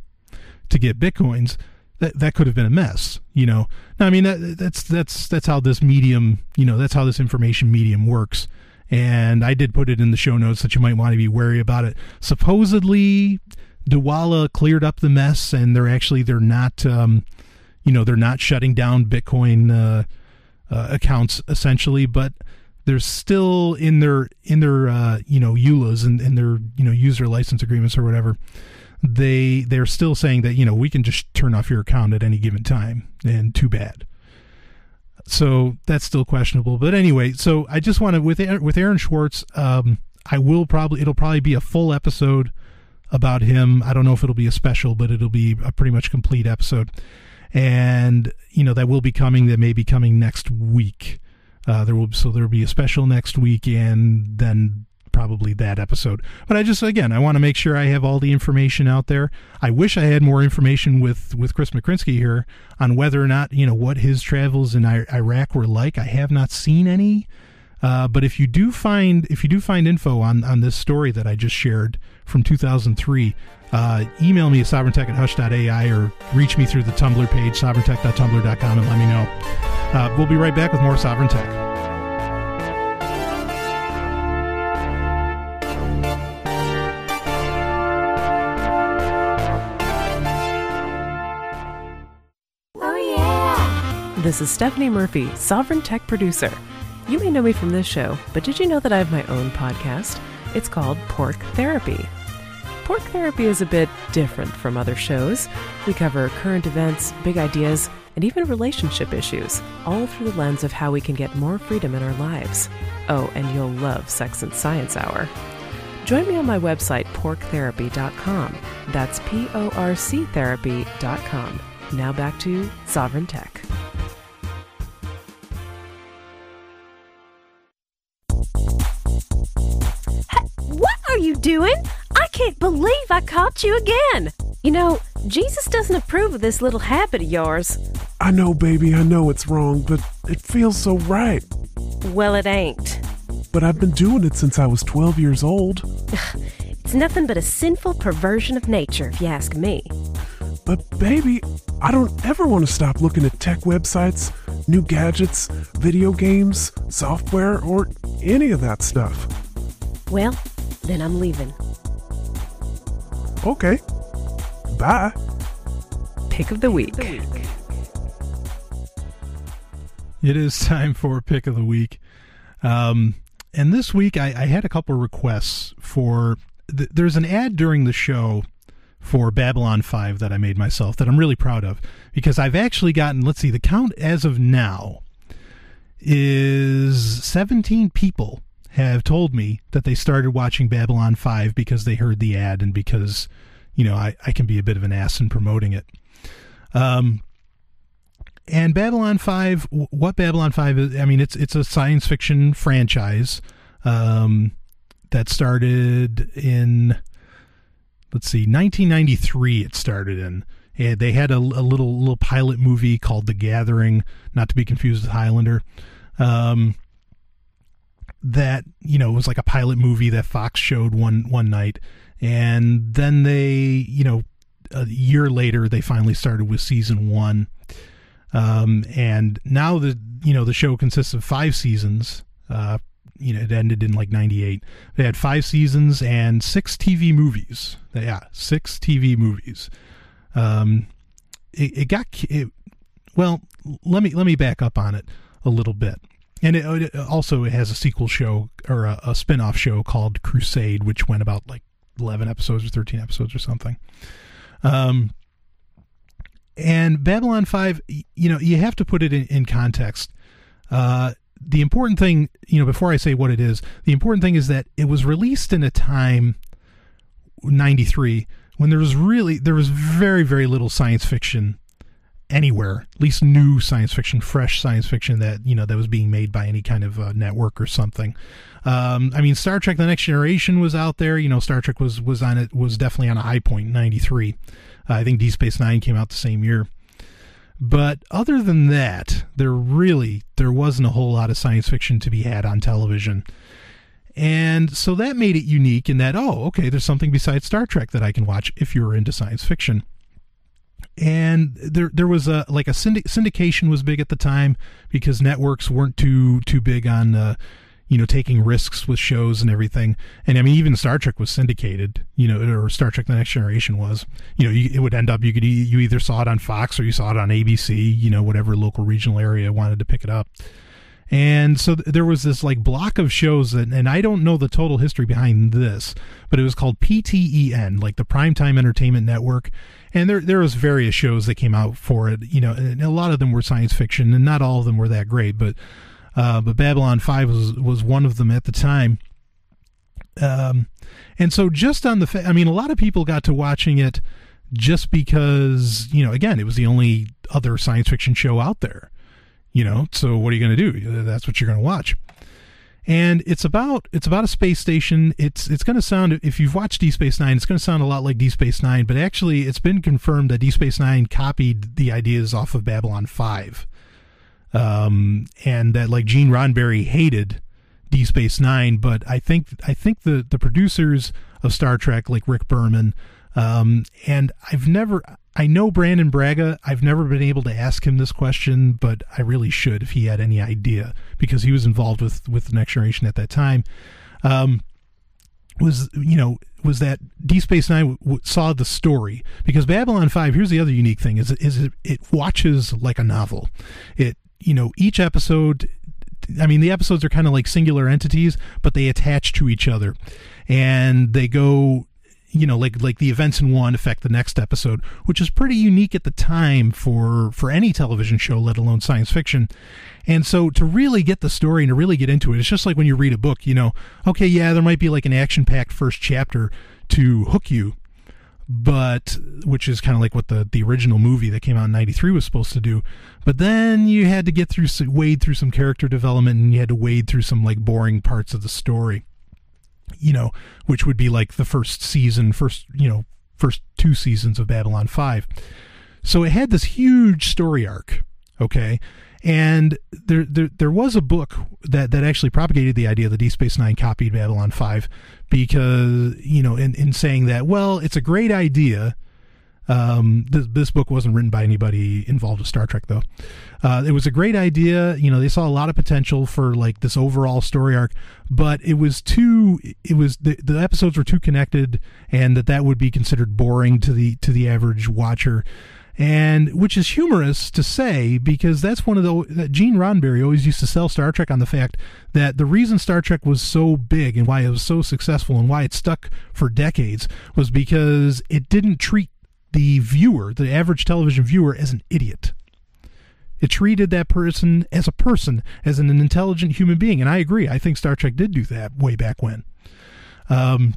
to get bitcoins, that that could have been a mess, you know. Now, I mean, that, that's that's that's how this medium, you know, that's how this information medium works. And I did put it in the show notes that you might want to be wary about it. Supposedly, Dwolla cleared up the mess, and they're actually they're not, um, you know, they're not shutting down Bitcoin uh, uh, accounts essentially, but they're still in their in their uh, you know EULAs and, and their you know user license agreements or whatever they they're still saying that you know we can just turn off your account at any given time and too bad. So that's still questionable. But anyway so i just want to with with aaron Swartz, um, i will probably it'll probably be a full episode about him. I don't know if it'll be a special but it'll be a pretty much complete episode. And you know that will be coming that may be coming next week. Uh, there will so there will be a special next week and then probably that episode. But I just again I want to make sure I have all the information out there. I wish I had more information with with Chris McCrinsky here on whether or not you know what his travels in Iraq were like. I have not seen any. Uh, but if you do find if you do find info on on this story that I just shared from 2003, uh, email me at sovryntech at hush.ai or reach me through the Tumblr page sovryntech.tumblr.com and let me know. Uh, we'll be right back with more Sovryn Tech. This is Stephanie Murphy, Sovryn Tech Producer. You may know me from this show, but did you know that I have my own podcast? It's called Porc Therapy. Porc Therapy is a bit different from other shows. We cover current events, big ideas, and even relationship issues, all through the lens of how we can get more freedom in our lives. Oh, and you'll love Sex and Science Hour. Join me on my website, porctherapy.com. That's P O R C therapy.com Now back to Sovryn Tech. What are you doing? I can't believe I caught you again. You know, Jesus doesn't approve of this little habit of yours. I know, baby, I know it's wrong, but it feels so right. Well, it ain't. But I've been doing it since I was 12 years old. (sighs) It's nothing but a sinful perversion of nature, if you ask me. But, baby, I don't ever want to stop looking at tech websites, new gadgets, video games, software, or any of that stuff. Well, then I'm leaving. Okay. Bye. Pick of the week. It is time for pick of the week. Um, and this week I, I had a couple requests for. Th- there's an ad during the show for Babylon 5 that I made myself that I'm really proud of because I've actually gotten, let's see, the count as of now is 17 people have told me that they started watching Babylon 5 because they heard the ad and because, you know, I, I can be a bit of an ass in promoting it. Um, and Babylon 5, what Babylon 5 is, I mean, it's it's a science fiction franchise um, that started in, let's see, 1993 it started in. And they had a, a little little pilot movie called The Gathering, not to be confused with Highlander. Um, that you know was like a pilot movie that Fox showed one one night, and then they you know a year later they finally started with season one, um, and now the you know the show consists of five seasons. Uh, you know it ended in like '98. They had five seasons and six TV movies. Yeah, six TV movies. Um, it, it got it, well. Let me let me back up on it a little bit and it, it, also it has a sequel show or a, a spin-off show called crusade which went about like 11 episodes or 13 episodes or something. Um and babylon 5 you know you have to put it in, in context. Uh the important thing you know before i say what it is the important thing is that it was released in a time 93 when there was really there was very very little science fiction anywhere, at least new science fiction, fresh science fiction that you know that was being made by any kind of uh, network or something. Um, I mean, Star Trek: The Next Generation was out there. You know, Star Trek was was on it was definitely on a high point in '93. Uh, I think Deep Space Nine came out the same year. But other than that, there really there wasn't a whole lot of science fiction to be had on television. And so that made it unique in that, oh, okay, there's something besides Star Trek that I can watch if you're into science fiction and there there was a like a syndic- syndication was big at the time because networks weren't too too big on uh, you know taking risks with shows and everything. And i mean even star trek was syndicated you know or star trek the next generation was. You know you, it would end up you could e- you either saw it on fox or you saw it on abc you know whatever local regional area wanted to pick it up. And so th- there was this like block of shows that, and I don't know the total history behind this, but it was called PTEN, like the Primetime Entertainment Network. And there, there was various shows that came out for it, you know, and a lot of them were science fiction and not all of them were that great, but, uh, but Babylon 5 was, was one of them at the time. Um, and so just on the, fa- I mean, a lot of people got to watching it just because, you know, again, it was the only other science fiction show out there you know so what are you going to do that's what you're going to watch and it's about it's about a space station. It's it's going to sound if you've watched D space nine it's going to sound a lot like D space nine but actually it's been confirmed that D space nine copied the ideas off of babylon 5 um, and that like gene roddenberry hated D space nine but i think i think the the producers of star trek like rick berman um, and i've never I know Brannon Braga. I've never been able to ask him this question, but I really should if he had any idea because he was involved with with the Next Generation at that time. Um, was you know was that D Space Nine w- saw the story because Babylon Five. Here's the other unique thing: is is it, it watches like a novel. It you know each episode. I mean, the episodes are kind of like singular entities, but they attach to each other, and they go you know like like the events in one affect the next episode which is pretty unique at the time for for any television show let alone science fiction. And so to really get the story and to really get into it it's just like when you read a book you know okay yeah there might be like an action packed first chapter to hook you but which is kind of like what the the original movie that came out in 93 was supposed to do. But then you had to get through wade through some character development and you had to wade through some like boring parts of the story you know which would be like the first season first you know first two seasons of Babylon 5 so it had this huge story arc okay? And there, there there was a book that that actually propagated the idea that Deep Space Nine copied Babylon 5 because you know in in saying that well it's a great idea um, this, this book wasn't written by anybody involved with Star Trek, though. Uh, it was a great idea. You know, they saw a lot of potential for like this overall story arc, but it was too. It was the, the episodes were too connected, and that that would be considered boring to the to the average watcher. And which is humorous to say because that's one of the Gene Roddenberry always used to sell Star Trek on the fact that the reason Star Trek was so big and why it was so successful and why it stuck for decades was because it didn't treat the viewer, the average television viewer, as an idiot. It treated that person as a person, as an intelligent human being. And I agree. I think Star Trek did do that way back when. Um,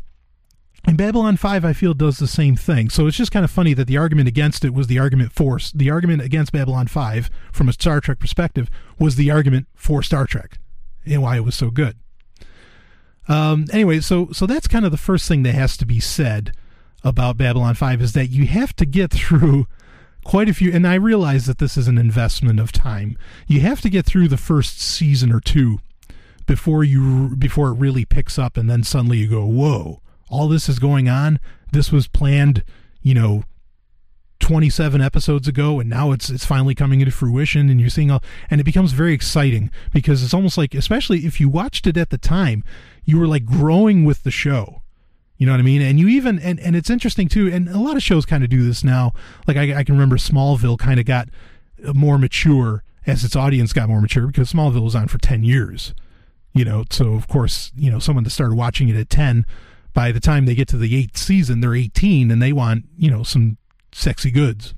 and Babylon 5, I feel, does the same thing. So it's just kind of funny that the argument against it was the argument for the argument against Babylon 5 from a Star Trek perspective was the argument for Star Trek and why it was so good. Um, anyway, so so that's kind of the first thing that has to be said about Babylon 5 is that you have to get through quite a few and I realize that this is an investment of time. You have to get through the first season or two before you before it really picks up and then suddenly you go, "Whoa, all this is going on. This was planned, you know, 27 episodes ago and now it's it's finally coming into fruition and you're seeing all and it becomes very exciting because it's almost like especially if you watched it at the time, you were like growing with the show you know what I mean? And you even and, and it's interesting too. And a lot of shows kind of do this now. Like I, I can remember Smallville kind of got uh, more mature as its audience got more mature because Smallville was on for ten years. You know, so of course, you know, someone that started watching it at ten, by the time they get to the eighth season, they're eighteen and they want you know some sexy goods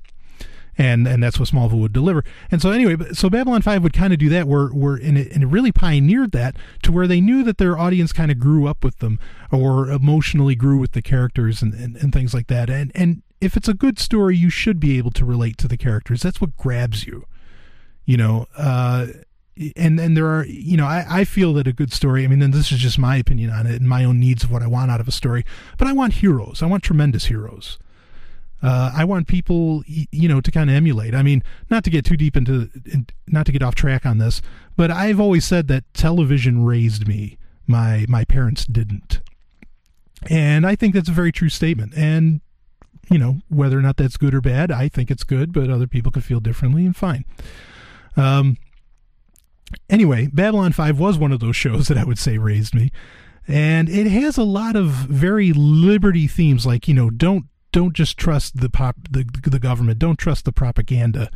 and and that's what Smallville would deliver. And so anyway, so Babylon Five would kind of do that, where where and it, and it really pioneered that to where they knew that their audience kind of grew up with them or emotionally grew with the characters and, and, and things like that. And and if it's a good story, you should be able to relate to the characters. That's what grabs you, you know. Uh, and and there are you know I, I feel that a good story i mean this is just my opinion on it and my own needs of what i want out of a story but i want heroes i want tremendous heroes uh, I want people, you know, to kind of emulate. I mean, not to get too deep into, not to get off track on this, but I've always said that television raised me. My my parents didn't, and I think that's a very true statement. And you know, whether or not that's good or bad, I think it's good, but other people could feel differently, and fine. Um. Anyway, Babylon Five was one of those shows (laughs) that I would say raised me and it has a lot of very liberty themes like you know don't don't just trust the pop the, the government. Don't trust the propaganda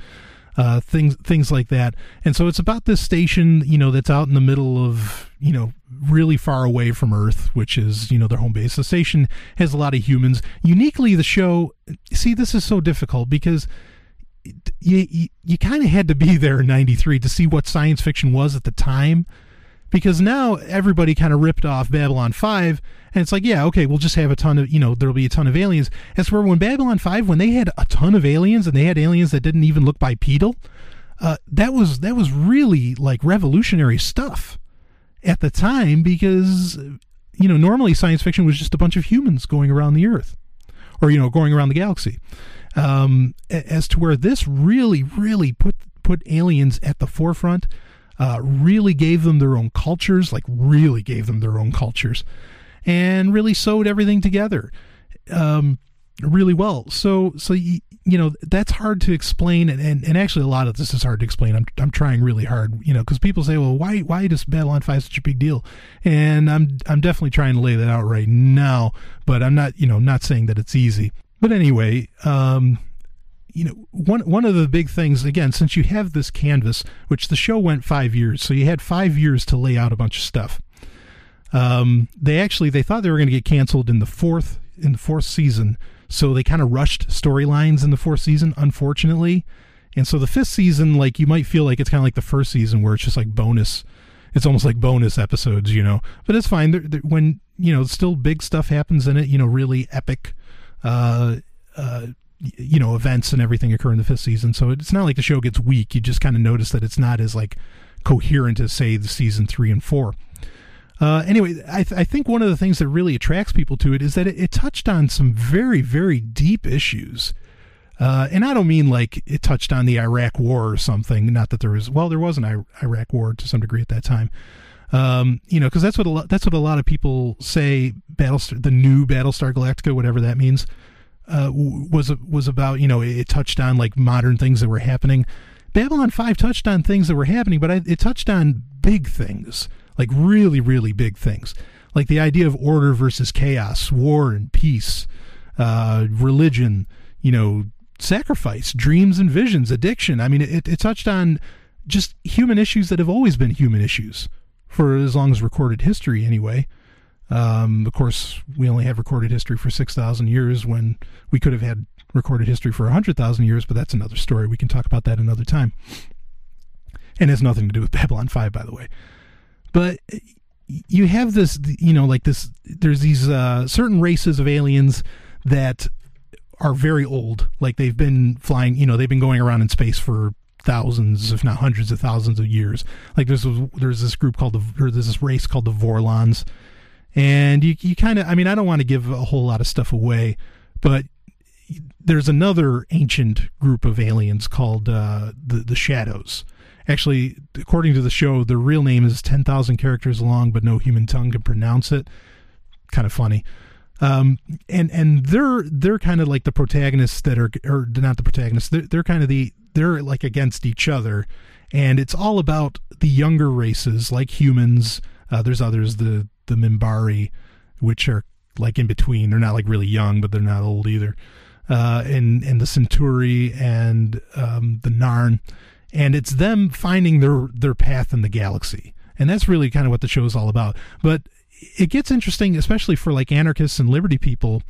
uh, things things like that. And so it's about this station you know that's out in the middle of you know really far away from earth which is you know their home base. The station has a lot of humans. Uniquely the show see this is so difficult because you you, you kind of had to be there in 93 to see what science fiction was at the time because now everybody kind of ripped off Babylon 5 and it's like yeah okay we'll just have a ton of you know there'll be a ton of aliens. As for when Babylon 5 when they had a ton of aliens and they had aliens that didn't even look bipedal uh, that was that was really like revolutionary stuff at the time because you know normally science fiction was just a bunch of humans going around the earth or you know going around the galaxy. Um, as to where this really really put put aliens at the forefront uh, really gave them their own cultures, like really gave them their own cultures, and really sewed everything together um, really well. So, so you, you know that's hard to explain, and, and, and actually a lot of this is hard to explain. I'm I'm trying really hard, you know, because people say, well, why why does Babylon Five such a big deal? And I'm I'm definitely trying to lay that out right now, but I'm not you know not saying that it's easy. But anyway, um, you know one one of the big things again since you have this canvas which the show went five years so you had five years to lay out a bunch of stuff. Um, they actually they thought they were going to get canceled in the fourth in the fourth season so they kind of rushed storylines in the fourth season unfortunately. And so the fifth season like you might feel like it's kind of like the first season where it's just like bonus it's almost like bonus episodes you know? But it's fine they're, they're, when you know still big stuff happens in it you know really epic uh, uh, you know, events and everything occur in the fifth season. So it's not like the show gets weak. You just kind of notice that it's not as like coherent as say the season three and four. Uh, anyway, I, th- I think one of the things that really attracts people to it is that it, it touched on some very, very deep issues. Uh, and I don't mean like it touched on the Iraq War or something. Not that there was, well, there was an I- Iraq War to some degree at that time. Um, you know, because that's what a lot, that's what a lot of people say. Battlestar, the new Battlestar Galactica, whatever that means, uh, was was about. You know, it, touched on like modern things that were happening. Babylon Five touched on things that were happening, but I, it touched on big things, like really, really big things, like the idea of order versus chaos, war and peace, uh, religion. You know, sacrifice, dreams and visions, addiction. I mean, it, it touched on just human issues that have always been human issues for as long as recorded history, anyway. Um, of course, we only have recorded history for 6,000 years when we could have had recorded history for 100,000 years, but that's another story. We can talk about that another time. And has nothing to do with (laughs) Babylon 5, by the way. But you have this, you know, like this, there's these uh, certain races of aliens that are very old. Like they've been flying, you know, they've been going around in space for thousands, if not hundreds of thousands of years. Like there's there's this group called the or there's this race called the Vorlons, and you you kind of I mean I don't want to give a whole lot of stuff away, but there's another ancient group of aliens called uh, the the Shadows. Actually, according to the show, their real name is ten thousand characters long, but no human tongue can pronounce it. Kind of funny um and and they're they're kind of like the protagonists that are or not the protagonists they're, they're kind of the they're like against each other and it's all about the younger races like humans uh, there's others the the Minbari which are like in between they're not like really young but they're not old either uh and and the centauri and um the narn and it's them finding their their path in the galaxy and that's really kind of what the show is all about but it gets interesting, especially for like anarchists and liberty people.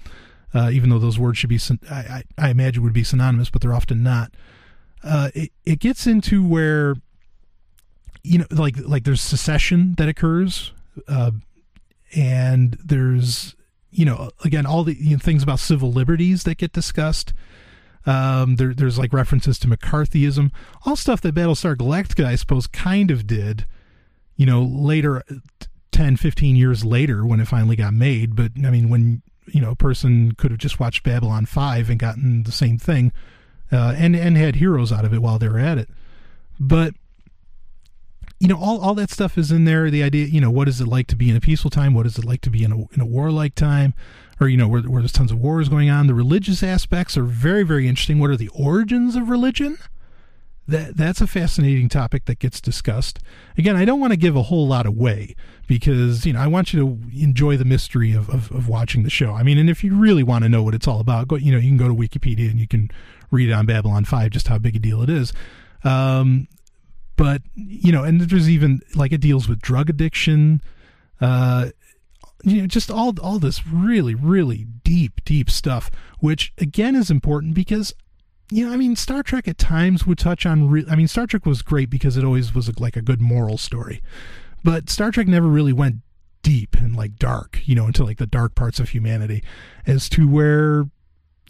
Uh, even though those words should be, I, I, I, imagine, would be synonymous, but they're often not. Uh, it, it gets into where, you know, like like there's secession that occurs, uh, and there's, you know, again all the you know, things about civil liberties that get discussed. Um, there, there's like references to McCarthyism, all stuff that Battlestar Galactica, I suppose, kind of did. You know, later 10, 15 years later when it finally got made. But I mean, when you know a person could have just watched Babylon Five and gotten the same thing, uh, and and had heroes out of it while they were at it. But you know, all, all that stuff is in there. The idea, you know, what is it like to be in a peaceful time? What is it like to be in a in a warlike time? Or you know, where, where there's tons of wars going on. The religious aspects are very very interesting. What are the origins of religion? that that's a fascinating topic that gets discussed. Again, I don't want to give a whole lot away because you know I want you to enjoy the mystery of, of, of, watching the show. I mean, and if you really want to know what it's all about, go you know you can go to Wikipedia and you can read it on Babylon Five just how big a deal it is. Um, but you know, and there's even like it deals with drug addiction. Uh, you know, just all all this really really deep deep stuff, which again is important because you know, I mean, Star Trek at times would touch on. Re- I mean, Star Trek was great because it always was like a good moral story, but Star Trek never really went deep and like dark, you know, into like the dark parts of humanity, as to where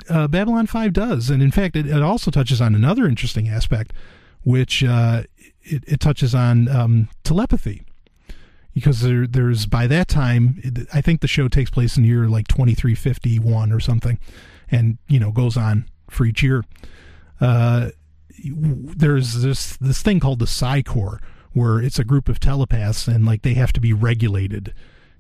uh, Babylon Five does. And in fact, it, it, also touches on another interesting aspect, which uh, it, it, touches on um, telepathy. Because there, there's by that time, I think the show takes place in year like 2351 or something, and you know goes on for each year. Uh, there's this this thing called the Psi Corps, where it's a group of telepaths and like they have to be regulated,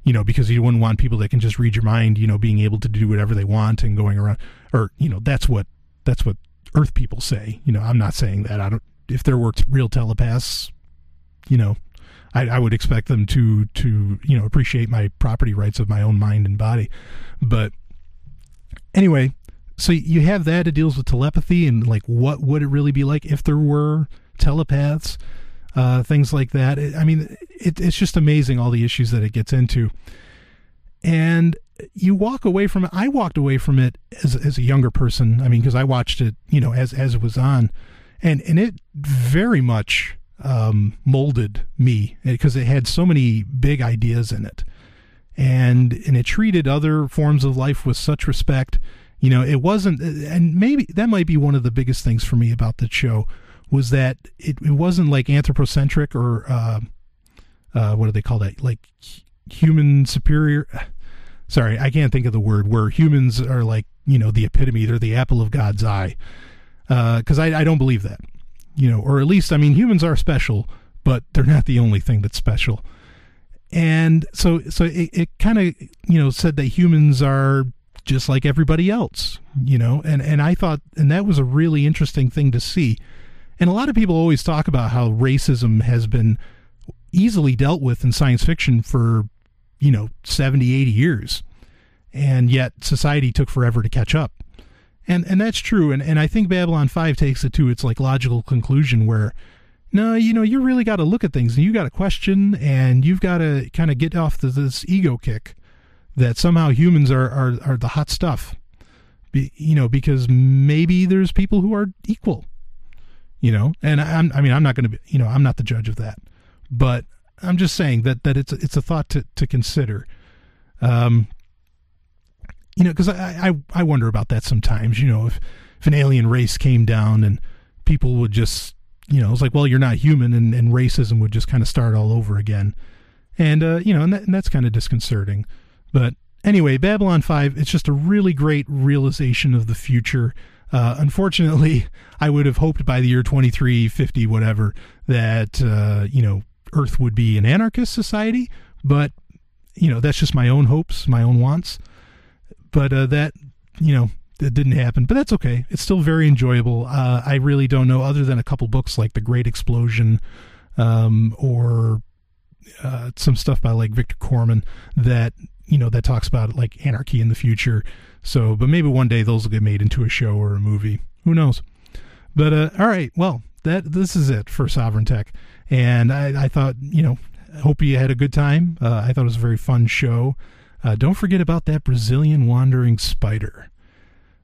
you know, because you wouldn't want people that can just read your mind, you know, being able to do whatever they want and going around, or you know, that's what that's what Earth people say. You know, I'm not saying that. I don't. If there were real telepaths, you know, I, I would expect them to to you know appreciate my property rights of my own mind and body, but anyway so you have that it deals with telepathy and like what would it really be like if there were telepaths uh, things like that. I mean it, it's just amazing all the issues that it gets into. And you walk away from it i walked away from it as, as a younger person. I mean because i watched it you know as as it was on and and it very much um, molded me because it had so many big ideas in it and and it treated other forms of life with such respect You know, it wasn't, and maybe that might be one of the biggest things for me about the show was that it, it wasn't like anthropocentric or uh, uh, what do they call that? Like human superior. Sorry, I can't think of the word where humans are like you know the epitome. They're the apple of God's eye. Uh, because I, I don't believe that. You know, or at least I mean humans are special, but they're not the only thing that's special. And so so it, it kind of you know said that humans are just like everybody else. You know, and and I thought and that was a really interesting thing to see. And a lot of people always talk about how racism has been easily dealt with in science fiction for, you know, 70, 80 years. And yet society took forever to catch up. And and that's true. And and I think Babylon 5 takes it to its like logical conclusion where no, you know, you really got to look at things and you got to question and you've got to kind of get off the, this ego kick that somehow humans are, are, are the hot stuff. Be, you know, because maybe there's people who are equal, you know, and I'm, I mean, I'm not going to be, you know, I'm not the judge of that, but I'm just saying that, that it's, it's a thought to, to consider. Um, you know, because I, I I wonder about that sometimes. You know, if if an alien race came down and people would just, you know, it's like, well, you're not human, and, and racism would just kind of start all over again, and uh, you know, and, that, and that's kind of disconcerting. But anyway, Babylon Five, it's just a really great realization of the future. Uh, unfortunately, (laughs) I would have hoped by the year 2350, whatever, that uh, you know Earth would be an anarchist society, but you know that's just my own hopes, my own wants but uh, that you know it didn't happen. But that's okay. It's still very enjoyable. Uh, I really don't know other than a couple books like The Great Explosion, um, or uh, some stuff by like Victor Koman that you know that talks about like anarchy in the future. So, but maybe one day those will get made into a show or a movie. Who knows? But uh, all right, well that this is it for Sovryn Tech, and I, I thought you know hope you had a good time. Uh, I thought it was a very fun show. Uh, don't forget about that Brazilian wandering spider.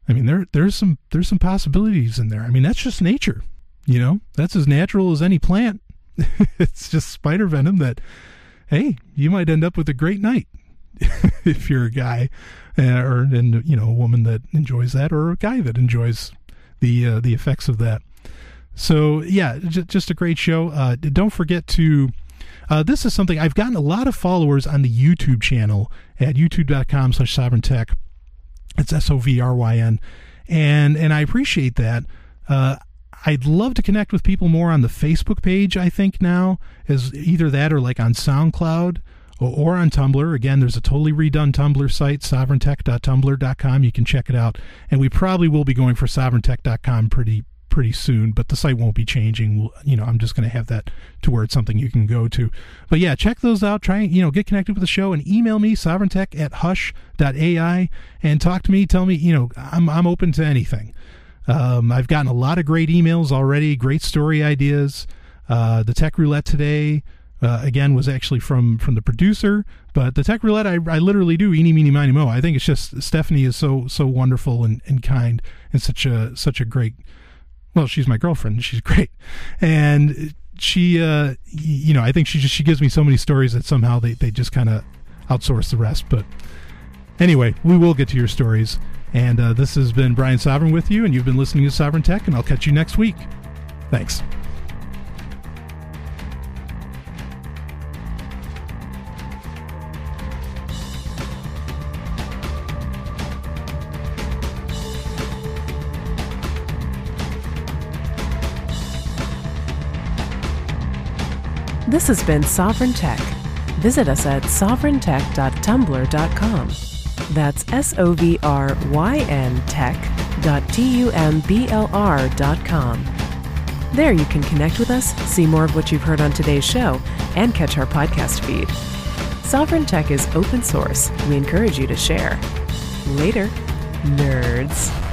I mean, there there's some there's some possibilities in there. I mean, that's just nature. You know, that's as natural as any plant. (laughs) it's just spider venom that, hey, you might end up with a great night (laughs) if you're a guy, uh, or and you know a woman that enjoys that, or a guy that enjoys the uh, the effects of that. So yeah, j- just a great show. Uh, don't forget to uh, this is something I've gotten a lot of followers on the YouTube channel at youtube.com slash sovryntech. It's S O V R Y N. And, and I appreciate that. Uh, I'd love to connect with people more on the Facebook page, I think now, is either that or like on SoundCloud or, on Tumblr. Again, there's a totally redone Tumblr site, sovryntech.tumblr.com. You can check it out. And we probably will be going for sovryntech.com pretty pretty soon, but the site won't be changing. We'll, you know, I'm just going to have that to where it's something you can go to. But yeah, check those out. Try, you know, get connected with the show and email me, sovryntech at hush.ai, and talk to me. Tell me, you know, I'm, I'm open to anything. Um, I've gotten a lot of great emails already, great story ideas. Uh, the tech roulette today, uh, again, was actually from from the producer. But the tech roulette, I, I literally do eeny meeny miny mo. I think it's just Stephanie is so so wonderful and, and kind and such a such a great well, she's my girlfriend. She's great, and she, uh, you know, I think she just she gives me so many stories that somehow they they just kind of outsource the rest. But anyway, we will get to your stories. And uh, this has been Brian Sovryn with you, and you've been listening to Sovryn Tech, and I'll catch you next week. Thanks. This has been Sovryn Tech. Visit us at sovryntech.tumblr.com. That's S O V R Y N tech.tumblr.com. There you can connect with us, see more of what you've heard on today's show, and catch our podcast feed. Sovryn Tech is open source. We encourage you to share. Later, nerds.